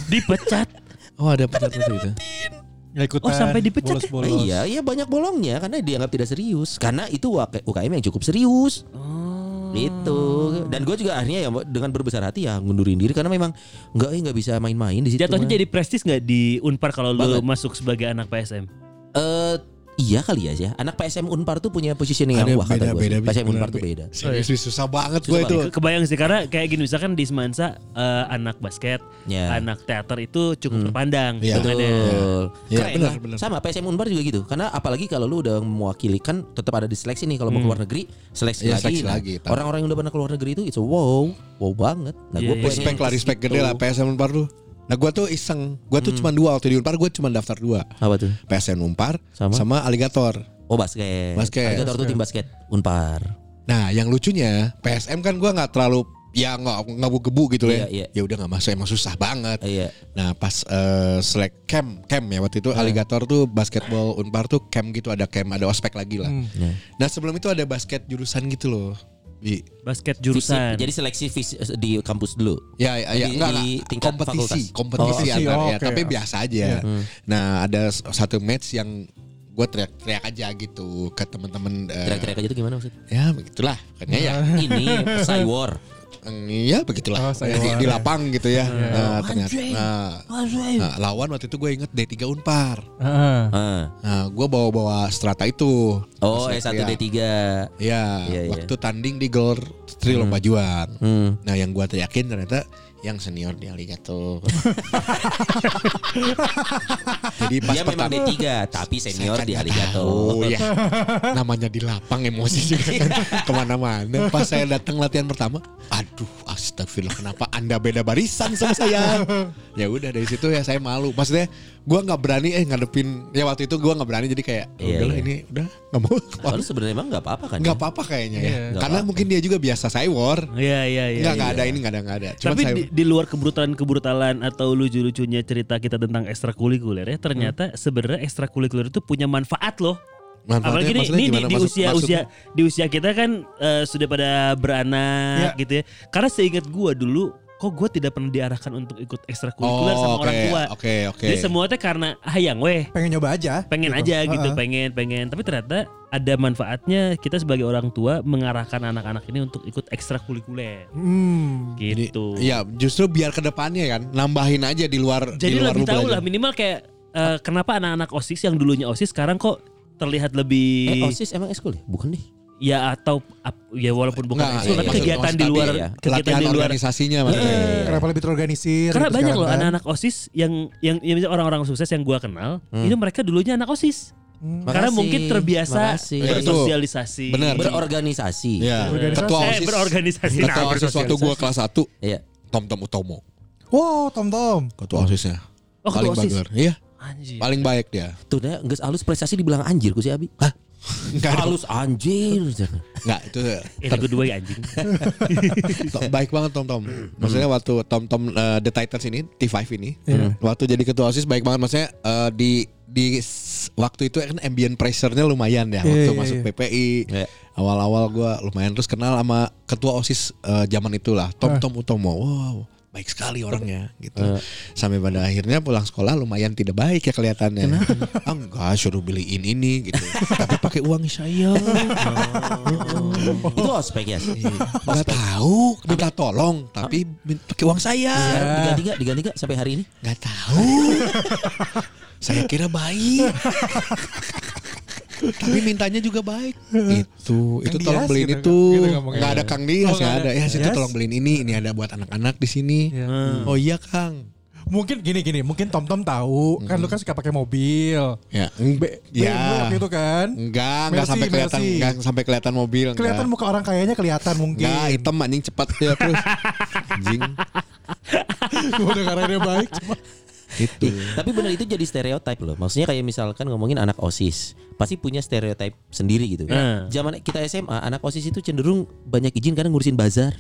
S1: Dipecat. [laughs]
S2: Oh ada pecat itu.
S4: Nggak ikutan.
S1: Oh, sampai dipecat ya?
S4: bolos-bolos.
S3: Iya, iya banyak bolongnya karena dianggap tidak serius. Karena itu UK- UKM yang cukup serius. Itu dan gue juga akhirnya ya dengan berbesar hati ya ngundurin diri karena memang nggak eh, nggak bisa main-main di situ.
S1: Jatuhnya
S3: mah.
S1: jadi prestis nggak di Unpar kalau lu masuk sebagai anak PSM?
S3: Eh iya kali ya sih. Anak PSM Unpar tuh punya positioning
S2: Ada
S3: yang wah kata
S2: beda
S3: gue.
S2: beda.
S3: PSM Unpar tuh beda.
S2: Serius susah banget gue itu.
S1: Kebayang sih karena kayak gini misalkan di Semansa eh, anak basket,
S3: Ya.
S1: anak teater itu cukup terpandang.
S2: Iya.
S3: Betul.
S2: Iya, benar,
S3: lah.
S2: benar.
S3: Sama PSM Unpar juga gitu. Karena apalagi kalau lu udah mewakili kan tetap ada di seleksi nih kalau mau keluar negeri, seleksi
S2: Iya,
S3: lagi.
S2: seleksi
S3: Nah,
S2: lagi.
S3: Orang-orang yang udah pernah keluar negeri itu it's a wow, wow banget. Nah,
S1: Iya,
S3: gue
S1: iya.
S2: Respect lah, respect gede lah PSM Unpar tuh. Nah gue tuh iseng, gue
S3: Hmm.
S2: tuh cuma dua waktu di Unpar gue cuma daftar dua.
S3: Apa tuh?
S2: PSM Unpar
S3: Sama?
S2: sama, Aligator.
S3: Oh basket.
S2: Basket.
S3: Alligator tuh tim basket Unpar.
S2: Nah yang lucunya PSM kan gue nggak terlalu ya nggak ngabu-gebu gitu
S3: Iya,
S2: ya.
S3: iya.
S2: Ya udah nggak masuk emang susah banget.
S3: Iya.
S2: Nah pas eh, selek camp camp ya waktu itu Aligator tuh basketball Unpar tuh camp gitu ada camp ada ospek lagi lah.
S3: Ya.
S2: Nah sebelum itu ada basket jurusan gitu loh. Di,
S1: Basket jurusan.
S3: Jadi seleksi fisik di kampus dulu.
S2: Ya, ya, ya
S3: Di-
S2: enggak,
S3: di tingkat
S2: kompetisi,
S3: fakultas.
S2: kompetisi
S4: Oh,
S2: antar
S4: oh,
S2: ya, tapi biasa aja. Nah, ada satu match yang gue teriak-teriak aja gitu ke teman-teman. eh,
S3: Teriak-teriak aja tuh gimana maksudnya?
S2: Ya begitulah, kayaknya ya. [laughs]
S3: Ini Cywar.
S2: Iya begitulah
S4: Oh, saya
S2: di, di
S4: war.
S2: lapang gitu ya. Nah, ternyata nah, nah, lawan waktu itu gue inget D3 Unpar.
S4: Heeh.
S3: Ah.
S2: Nah, gue bawa-bawa strata itu.
S3: Oh,
S2: Pas
S3: S1
S2: teriak.
S3: D3.
S2: Iya,
S3: Iya, iya.
S2: waktu tanding di Gor Tri Lomba Juang.
S3: Hmm.
S2: Nah, yang gue teriakin ternyata yang senior di Aligator. [laughs] Jadi pas
S3: Dia memang
S2: pertama
S3: D3 tapi senior di Alligator.
S2: tahu, ya. Namanya di lapang emosi juga kan ke mana-mana. Pas saya datang latihan pertama, aduh astagfirullah kenapa anda beda barisan sama saya? ya udah dari situ ya saya malu. Maksudnya gue nggak berani eh ngadepin ya waktu itu gue nggak berani jadi kayak
S3: Iya,
S2: udahlah
S3: iya.
S2: ini udah nggak mau.
S3: Lalu sebenarnya emang nggak apa-apa kan?
S2: Nggak
S3: ya?
S2: apa-apa kayaknya ya.
S3: Nggak
S2: Karena
S3: apa-apa.
S2: mungkin dia juga biasa saya war.
S1: Iya iya iya.
S2: Nggak nggak
S1: iya.
S2: ada ini nggak ada nggak ada. Cuma
S1: Tapi
S2: saya
S1: di, di luar kebrutalan-kebrutalan atau lucu-lucunya cerita kita tentang ekstrakurikuler ya, ternyata sebenarnya ekstrakurikuler itu punya manfaat loh.
S2: manfaatnya
S1: Apalagi nih,
S2: maksudnya
S1: nih di, di
S2: Maksud-
S1: usia
S2: maksudnya?
S1: usia di usia kita kan eh, sudah pada beranak
S4: Ya.
S1: gitu ya. Karena seingat gua dulu kok gua tidak pernah diarahkan untuk ikut ekstrakurikuler sama
S2: Oh, oke,
S1: orang tua.
S2: Oke oke.
S1: Jadi semua teh karena hayang weh.
S4: Pengen nyoba aja.
S1: pengen
S4: gitu.
S1: aja gitu
S4: Heeh.
S1: pengen pengen tapi ternyata ada manfaatnya kita sebagai orang tua mengarahkan anak-anak ini untuk ikut ekstrakurikuler
S4: Hmm.
S2: Jadi,
S1: gitu
S2: Iya, justru biar ke depannya kan nambahin aja di luar
S1: jadi
S2: di luar
S1: lebih
S2: lu
S1: tahu lah minimal kayak eh, kenapa anak-anak osis yang dulunya osis sekarang kok terlihat lebih
S3: Eh OSIS emang eskul ya? Bukan deh.
S1: Ya atau ya walaupun bukan
S2: Nggak,
S1: ekskul
S2: iya,
S1: tapi
S2: maksud-
S1: kegiatan
S2: maksud
S1: di luar
S3: ya,
S1: kegiatan
S2: Latihan
S1: di luar
S2: organisasinya maksudnya.
S4: Kenapa lebih terorganisir?
S1: karena
S4: gitu
S1: banyak loh
S4: kan?
S1: anak-anak osis yang yang, orang-orang sukses yang gua kenal ini mereka dulunya anak osis karena
S3: Makasih,
S1: mungkin terbiasa
S3: makasih.
S2: Ya, itu.
S1: bersosialisasi
S2: Benar.
S3: berorganisasi.
S2: Iya.
S4: Organisasi.
S2: Ketua
S1: eh,
S2: OSIS.
S1: berorganisasi nah,
S2: Ketua OSIS waktu gua kelas 1
S3: Iya.
S2: Tom Tom Utomo.
S4: Wow, Tom Tom.
S2: Ketua OSISnya.
S1: Oh, ketua
S2: paling
S1: OSIS.
S2: bager. Iya,
S1: anjir
S2: paling baik dia.
S3: Tuh dah geus alus prestasi dibilang anjir ku si Abi. Hah? [laughs]
S2: Enggak,
S3: Halus anjir.
S2: enggak itu
S1: eh lagu dua ya anjing
S2: baik banget Tom Tom. Maksudnya waktu Tom Tom eh, The Titans ini T5 ini, waktu jadi ketua osis baik banget. Maksudnya eh, di di waktu itu kan ambient pressure-nya lumayan ya.
S4: Iya,
S2: Waktu
S4: iya,
S2: masuk
S4: iya.
S2: PPI,
S3: Iya.
S2: awal-awal gua lumayan terus kenal sama ketua osis eh, zaman itulah Tom Tom Utomo. Wow. Baik sekali orangnya [laughs] gitu. Sampai pada akhirnya pulang sekolah lumayan tidak baik ya kelihatannya. [laughs] Ah, enggak suruh beliin ini gitu. [laughs] Tapi pakai uang saya.
S3: Itu ospek ya.
S2: Enggak tahu, minta tolong tapi pakai uang saya.
S3: Diganti gak? Diganti gak sampai hari ini?
S2: Nggak tahu. Saya kira baik. Tapi mintanya juga baik. Itu, itu
S4: Kang
S2: tolong
S4: Dias
S2: beliin
S4: gitu,
S2: itu.
S4: gitu ngomongnya.
S2: Nggak ada Kang Dias,
S4: Oh,
S2: nggak ada.
S4: ada.
S2: Ya situ
S4: Yes.
S2: tolong beliin ini. Ini ada buat anak-anak di sini.
S4: Iya.
S2: Oh iya Kang.
S4: Mungkin gini gini, mungkin Tom Tom tahu kan lu kan suka pakai mobil.
S2: Ya,
S4: B,
S2: ya.
S4: Waktu itu kan.
S2: Enggak, enggak sampai kelihatan,
S4: Mercy.
S2: enggak sampai kelihatan mobil. enggak.
S4: Kelihatan muka orang kayaknya kelihatan mungkin.
S2: Enggak, hitam anjing cepat dia terus. [laughs] Anjing.
S4: Udah karena dia baik cuma
S2: Itu.
S3: Tapi benar itu jadi stereotip loh. Maksudnya kayak misalkan ngomongin anak OSIS, pasti punya stereotip sendiri gitu.
S1: Hmm.
S3: Zaman kita SMA, anak OSIS itu cenderung banyak izin karena ngurusin bazar.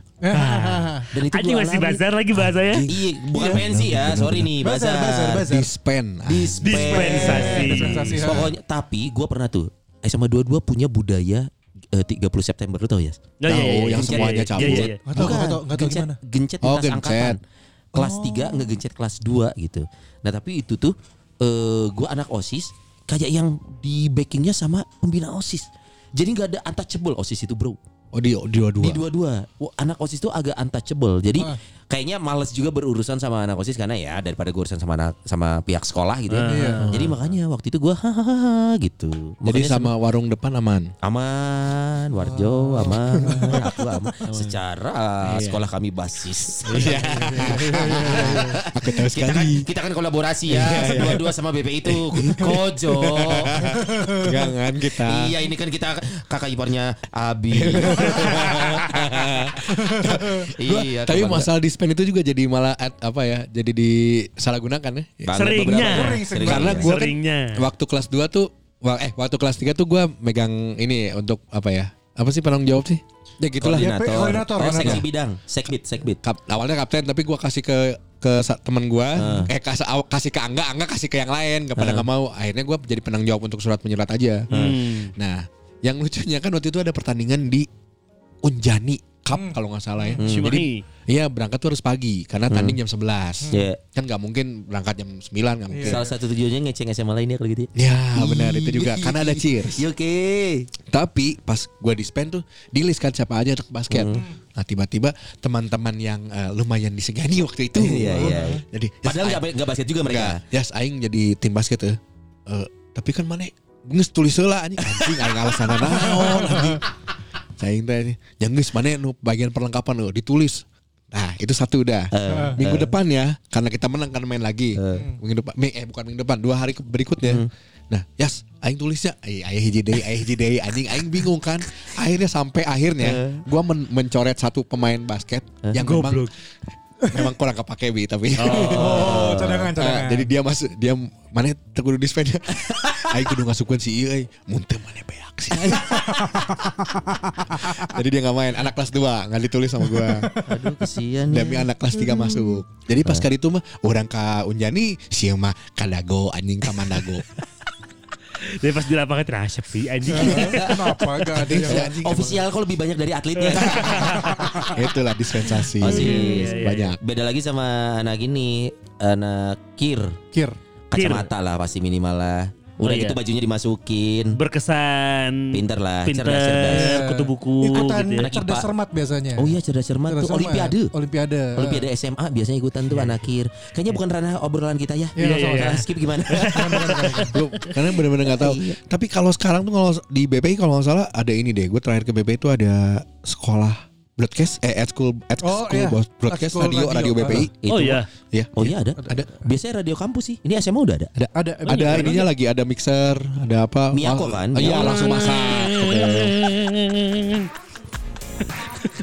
S3: Dan itu
S1: anjing masih bazar lagi bahasanya
S3: Iya, bukan pensi ya, sorry nih,
S4: Bazar,
S3: bazar.
S4: bazar, bazar.
S2: Dispen.
S1: dispensasi
S4: Dispensasi. ha.
S3: Pokoknya tapi gue pernah tuh SMA 22 punya budaya eh, 30 September lu tau ya?
S1: Oh, iya, iya,
S2: Tahu,
S1: iya,
S2: yang
S1: iya,
S2: semuanya
S1: iya,
S2: cabut.
S1: iya, iya.
S4: Nggak tahu, nggak tahu, nggak tahu
S3: gencet,
S4: gimana.
S3: gencet
S2: Oh,
S3: lintas
S2: gencet.
S3: angkatan. Kelas 3 ngegencet kelas 2 gitu. Nah, tapi itu tuh eh gua anak OSIS kayak yang di backingnya sama pembina OSIS. Jadi nggak ada untouchable OSIS itu, Bro.
S2: Oh di dua-dua.
S3: Di dua-dua. Anak OSIS itu agak untouchable. Jadi kayaknya males juga berurusan sama anak OSIS karena ya daripada gue urusan sama anak sama pihak sekolah gitu ya. Jadi makanya waktu itu gua hahaha gitu.
S2: Jadi
S3: Makanya
S2: sama warung depan aman.
S3: aman, Warjo aman, aku [laughs] aman. Secara sekolah kami basis. [laughs]
S2: Aku tahu
S3: kita kan kita kan kolaborasi ya, dua-dua sama BP itu [laughs] Kojo.
S2: Jangan kita.
S3: iya ini kan kita kakak iparnya Abi. iya.
S2: Tapi masalah dispen itu juga jadi malah at- apa ya? Jadi disalahgunakan ya.
S3: Banget
S1: Seringnya.
S4: Sering, sering.
S2: Karena gua kan
S1: Seringnya.
S2: waktu kelas 2 tuh eh waktu kelas 3 tuh gua megang ini untuk apa ya? Apa sih penanggung jawab sih? Ya gitulah.
S3: koordinator.
S4: koordinator,
S3: Oh, seksi bidang, sekbid, sekbid.
S2: Kap, awalnya kapten tapi gua kasih ke ke teman gua eh kasih aw- kasih ke Angga Angga kasih ke yang lain kepada nggak mau akhirnya gua jadi penanggung jawab untuk surat menyurat aja
S1: Hmm.
S2: nah yang lucunya kan waktu itu ada pertandingan di Unjani Cup kalau nggak salah ya jadi
S1: Cimahi.
S2: iya berangkat tuh harus pagi karena tanding jam 11
S3: Ya.
S2: kan nggak mungkin berangkat jam 9 nggak mungkin
S3: Salah satu tujuannya ngeceng SMA lainnya kalau gitu.
S2: ya benar itu juga karena ada cheers
S3: Ya, Oke.
S2: Tapi pas gue dispen tuh di list kan siapa aja untuk basket.
S3: Hmm.
S2: Nah tiba-tiba teman-teman yang eh, lumayan disegani waktu itu.
S3: Iya, iya.
S2: Jadi
S3: Padahal nggak nggak basket juga mereka.
S2: Ya, yes, aing jadi tim basket tuh. Eh, tapi kan mana geus tulis heula anjing anjing aing alasan naon [laughs] anjing. Saya teh geus mana nu bagian perlengkapan nu ditulis. Nah, itu satu udah. minggu depan ya, karena kita menang kan main lagi. Minggu depan, eh bukan minggu depan, dua hari berikutnya. Nah, yes, aing tulisnya, eh ayah hiji deui, ayah hiji deui, anjing aing bingung kan. Akhirnya sampai akhirnya gua men- mencoret satu pemain basket yang memang memang kurang kepake bi tapi
S4: Oh, cadangan,
S2: Ah,
S4: cadangan.
S2: jadi dia masuk dia mana terkudu dispen [laughs] aing kudu ngasupkeun si ieu euy mun teu mana beak sih? [laughs] Jadi dia nggak main. Anak kelas 2 nggak ditulis sama gua.
S3: Aduh kesian ya.
S2: demi anak kelas 3 masuk. Jadi pas kali itu mah orang ka Unjani si mah kadago anjing ka Mandago
S1: Tapi pas di lapangan terasa sih anjing.
S4: Kenapa gak ada yang
S2: anjing
S3: Ofisial kok lebih banyak dari atletnya. [laughs]
S2: itulah dispensasi
S3: Osis.
S1: Iya, iya,
S2: banyak
S3: Beda lagi sama anak ini, anak kir.
S4: kir?
S3: Kacamata lah pasti minimal lah. Udah
S1: Oh, iya.
S3: gitu bajunya dimasukin.
S1: Berkesan.
S3: Pinter lah,
S1: Pinter.
S3: cerdas, cerdas.
S1: Kutu buku
S4: Ikutan
S1: gitu ya.
S3: Anak
S4: cerdas cermat biasanya.
S3: Oh iya cerdas cermat
S4: Cerdas
S3: tuh
S4: cermat.
S3: olimpiade.
S4: Olimpiade.
S3: Olimpiade SMA biasanya ikutan tuh anak akhir. Kayaknya bukan ranah obrolan kita ya.
S1: Iya, iya, iya.
S3: Skip gimana? [laughs]
S2: Karena benar-benar nggak tahu.
S3: Iya.
S2: Tapi kalau sekarang tuh kalau di BPI kalau nggak salah ada ini deh. Gue terakhir ke BPI itu ada sekolah broadcast eh at school at
S4: oh,
S2: school
S4: iya.
S2: broadcast
S4: school
S2: radio, radio
S4: radio
S2: BPI
S3: itu ah.
S1: oh iya.
S2: Ya
S3: oh iya ada.
S2: Ada.
S3: Biasanya radio kampus sih. Ini SMA udah ada?
S2: Ada
S4: ada.
S2: Oh, ada iya, ininya ada. lagi ada mixer ada apa? Miako
S3: kan?
S2: Oh,
S3: iya
S2: langsung masak. [laughs]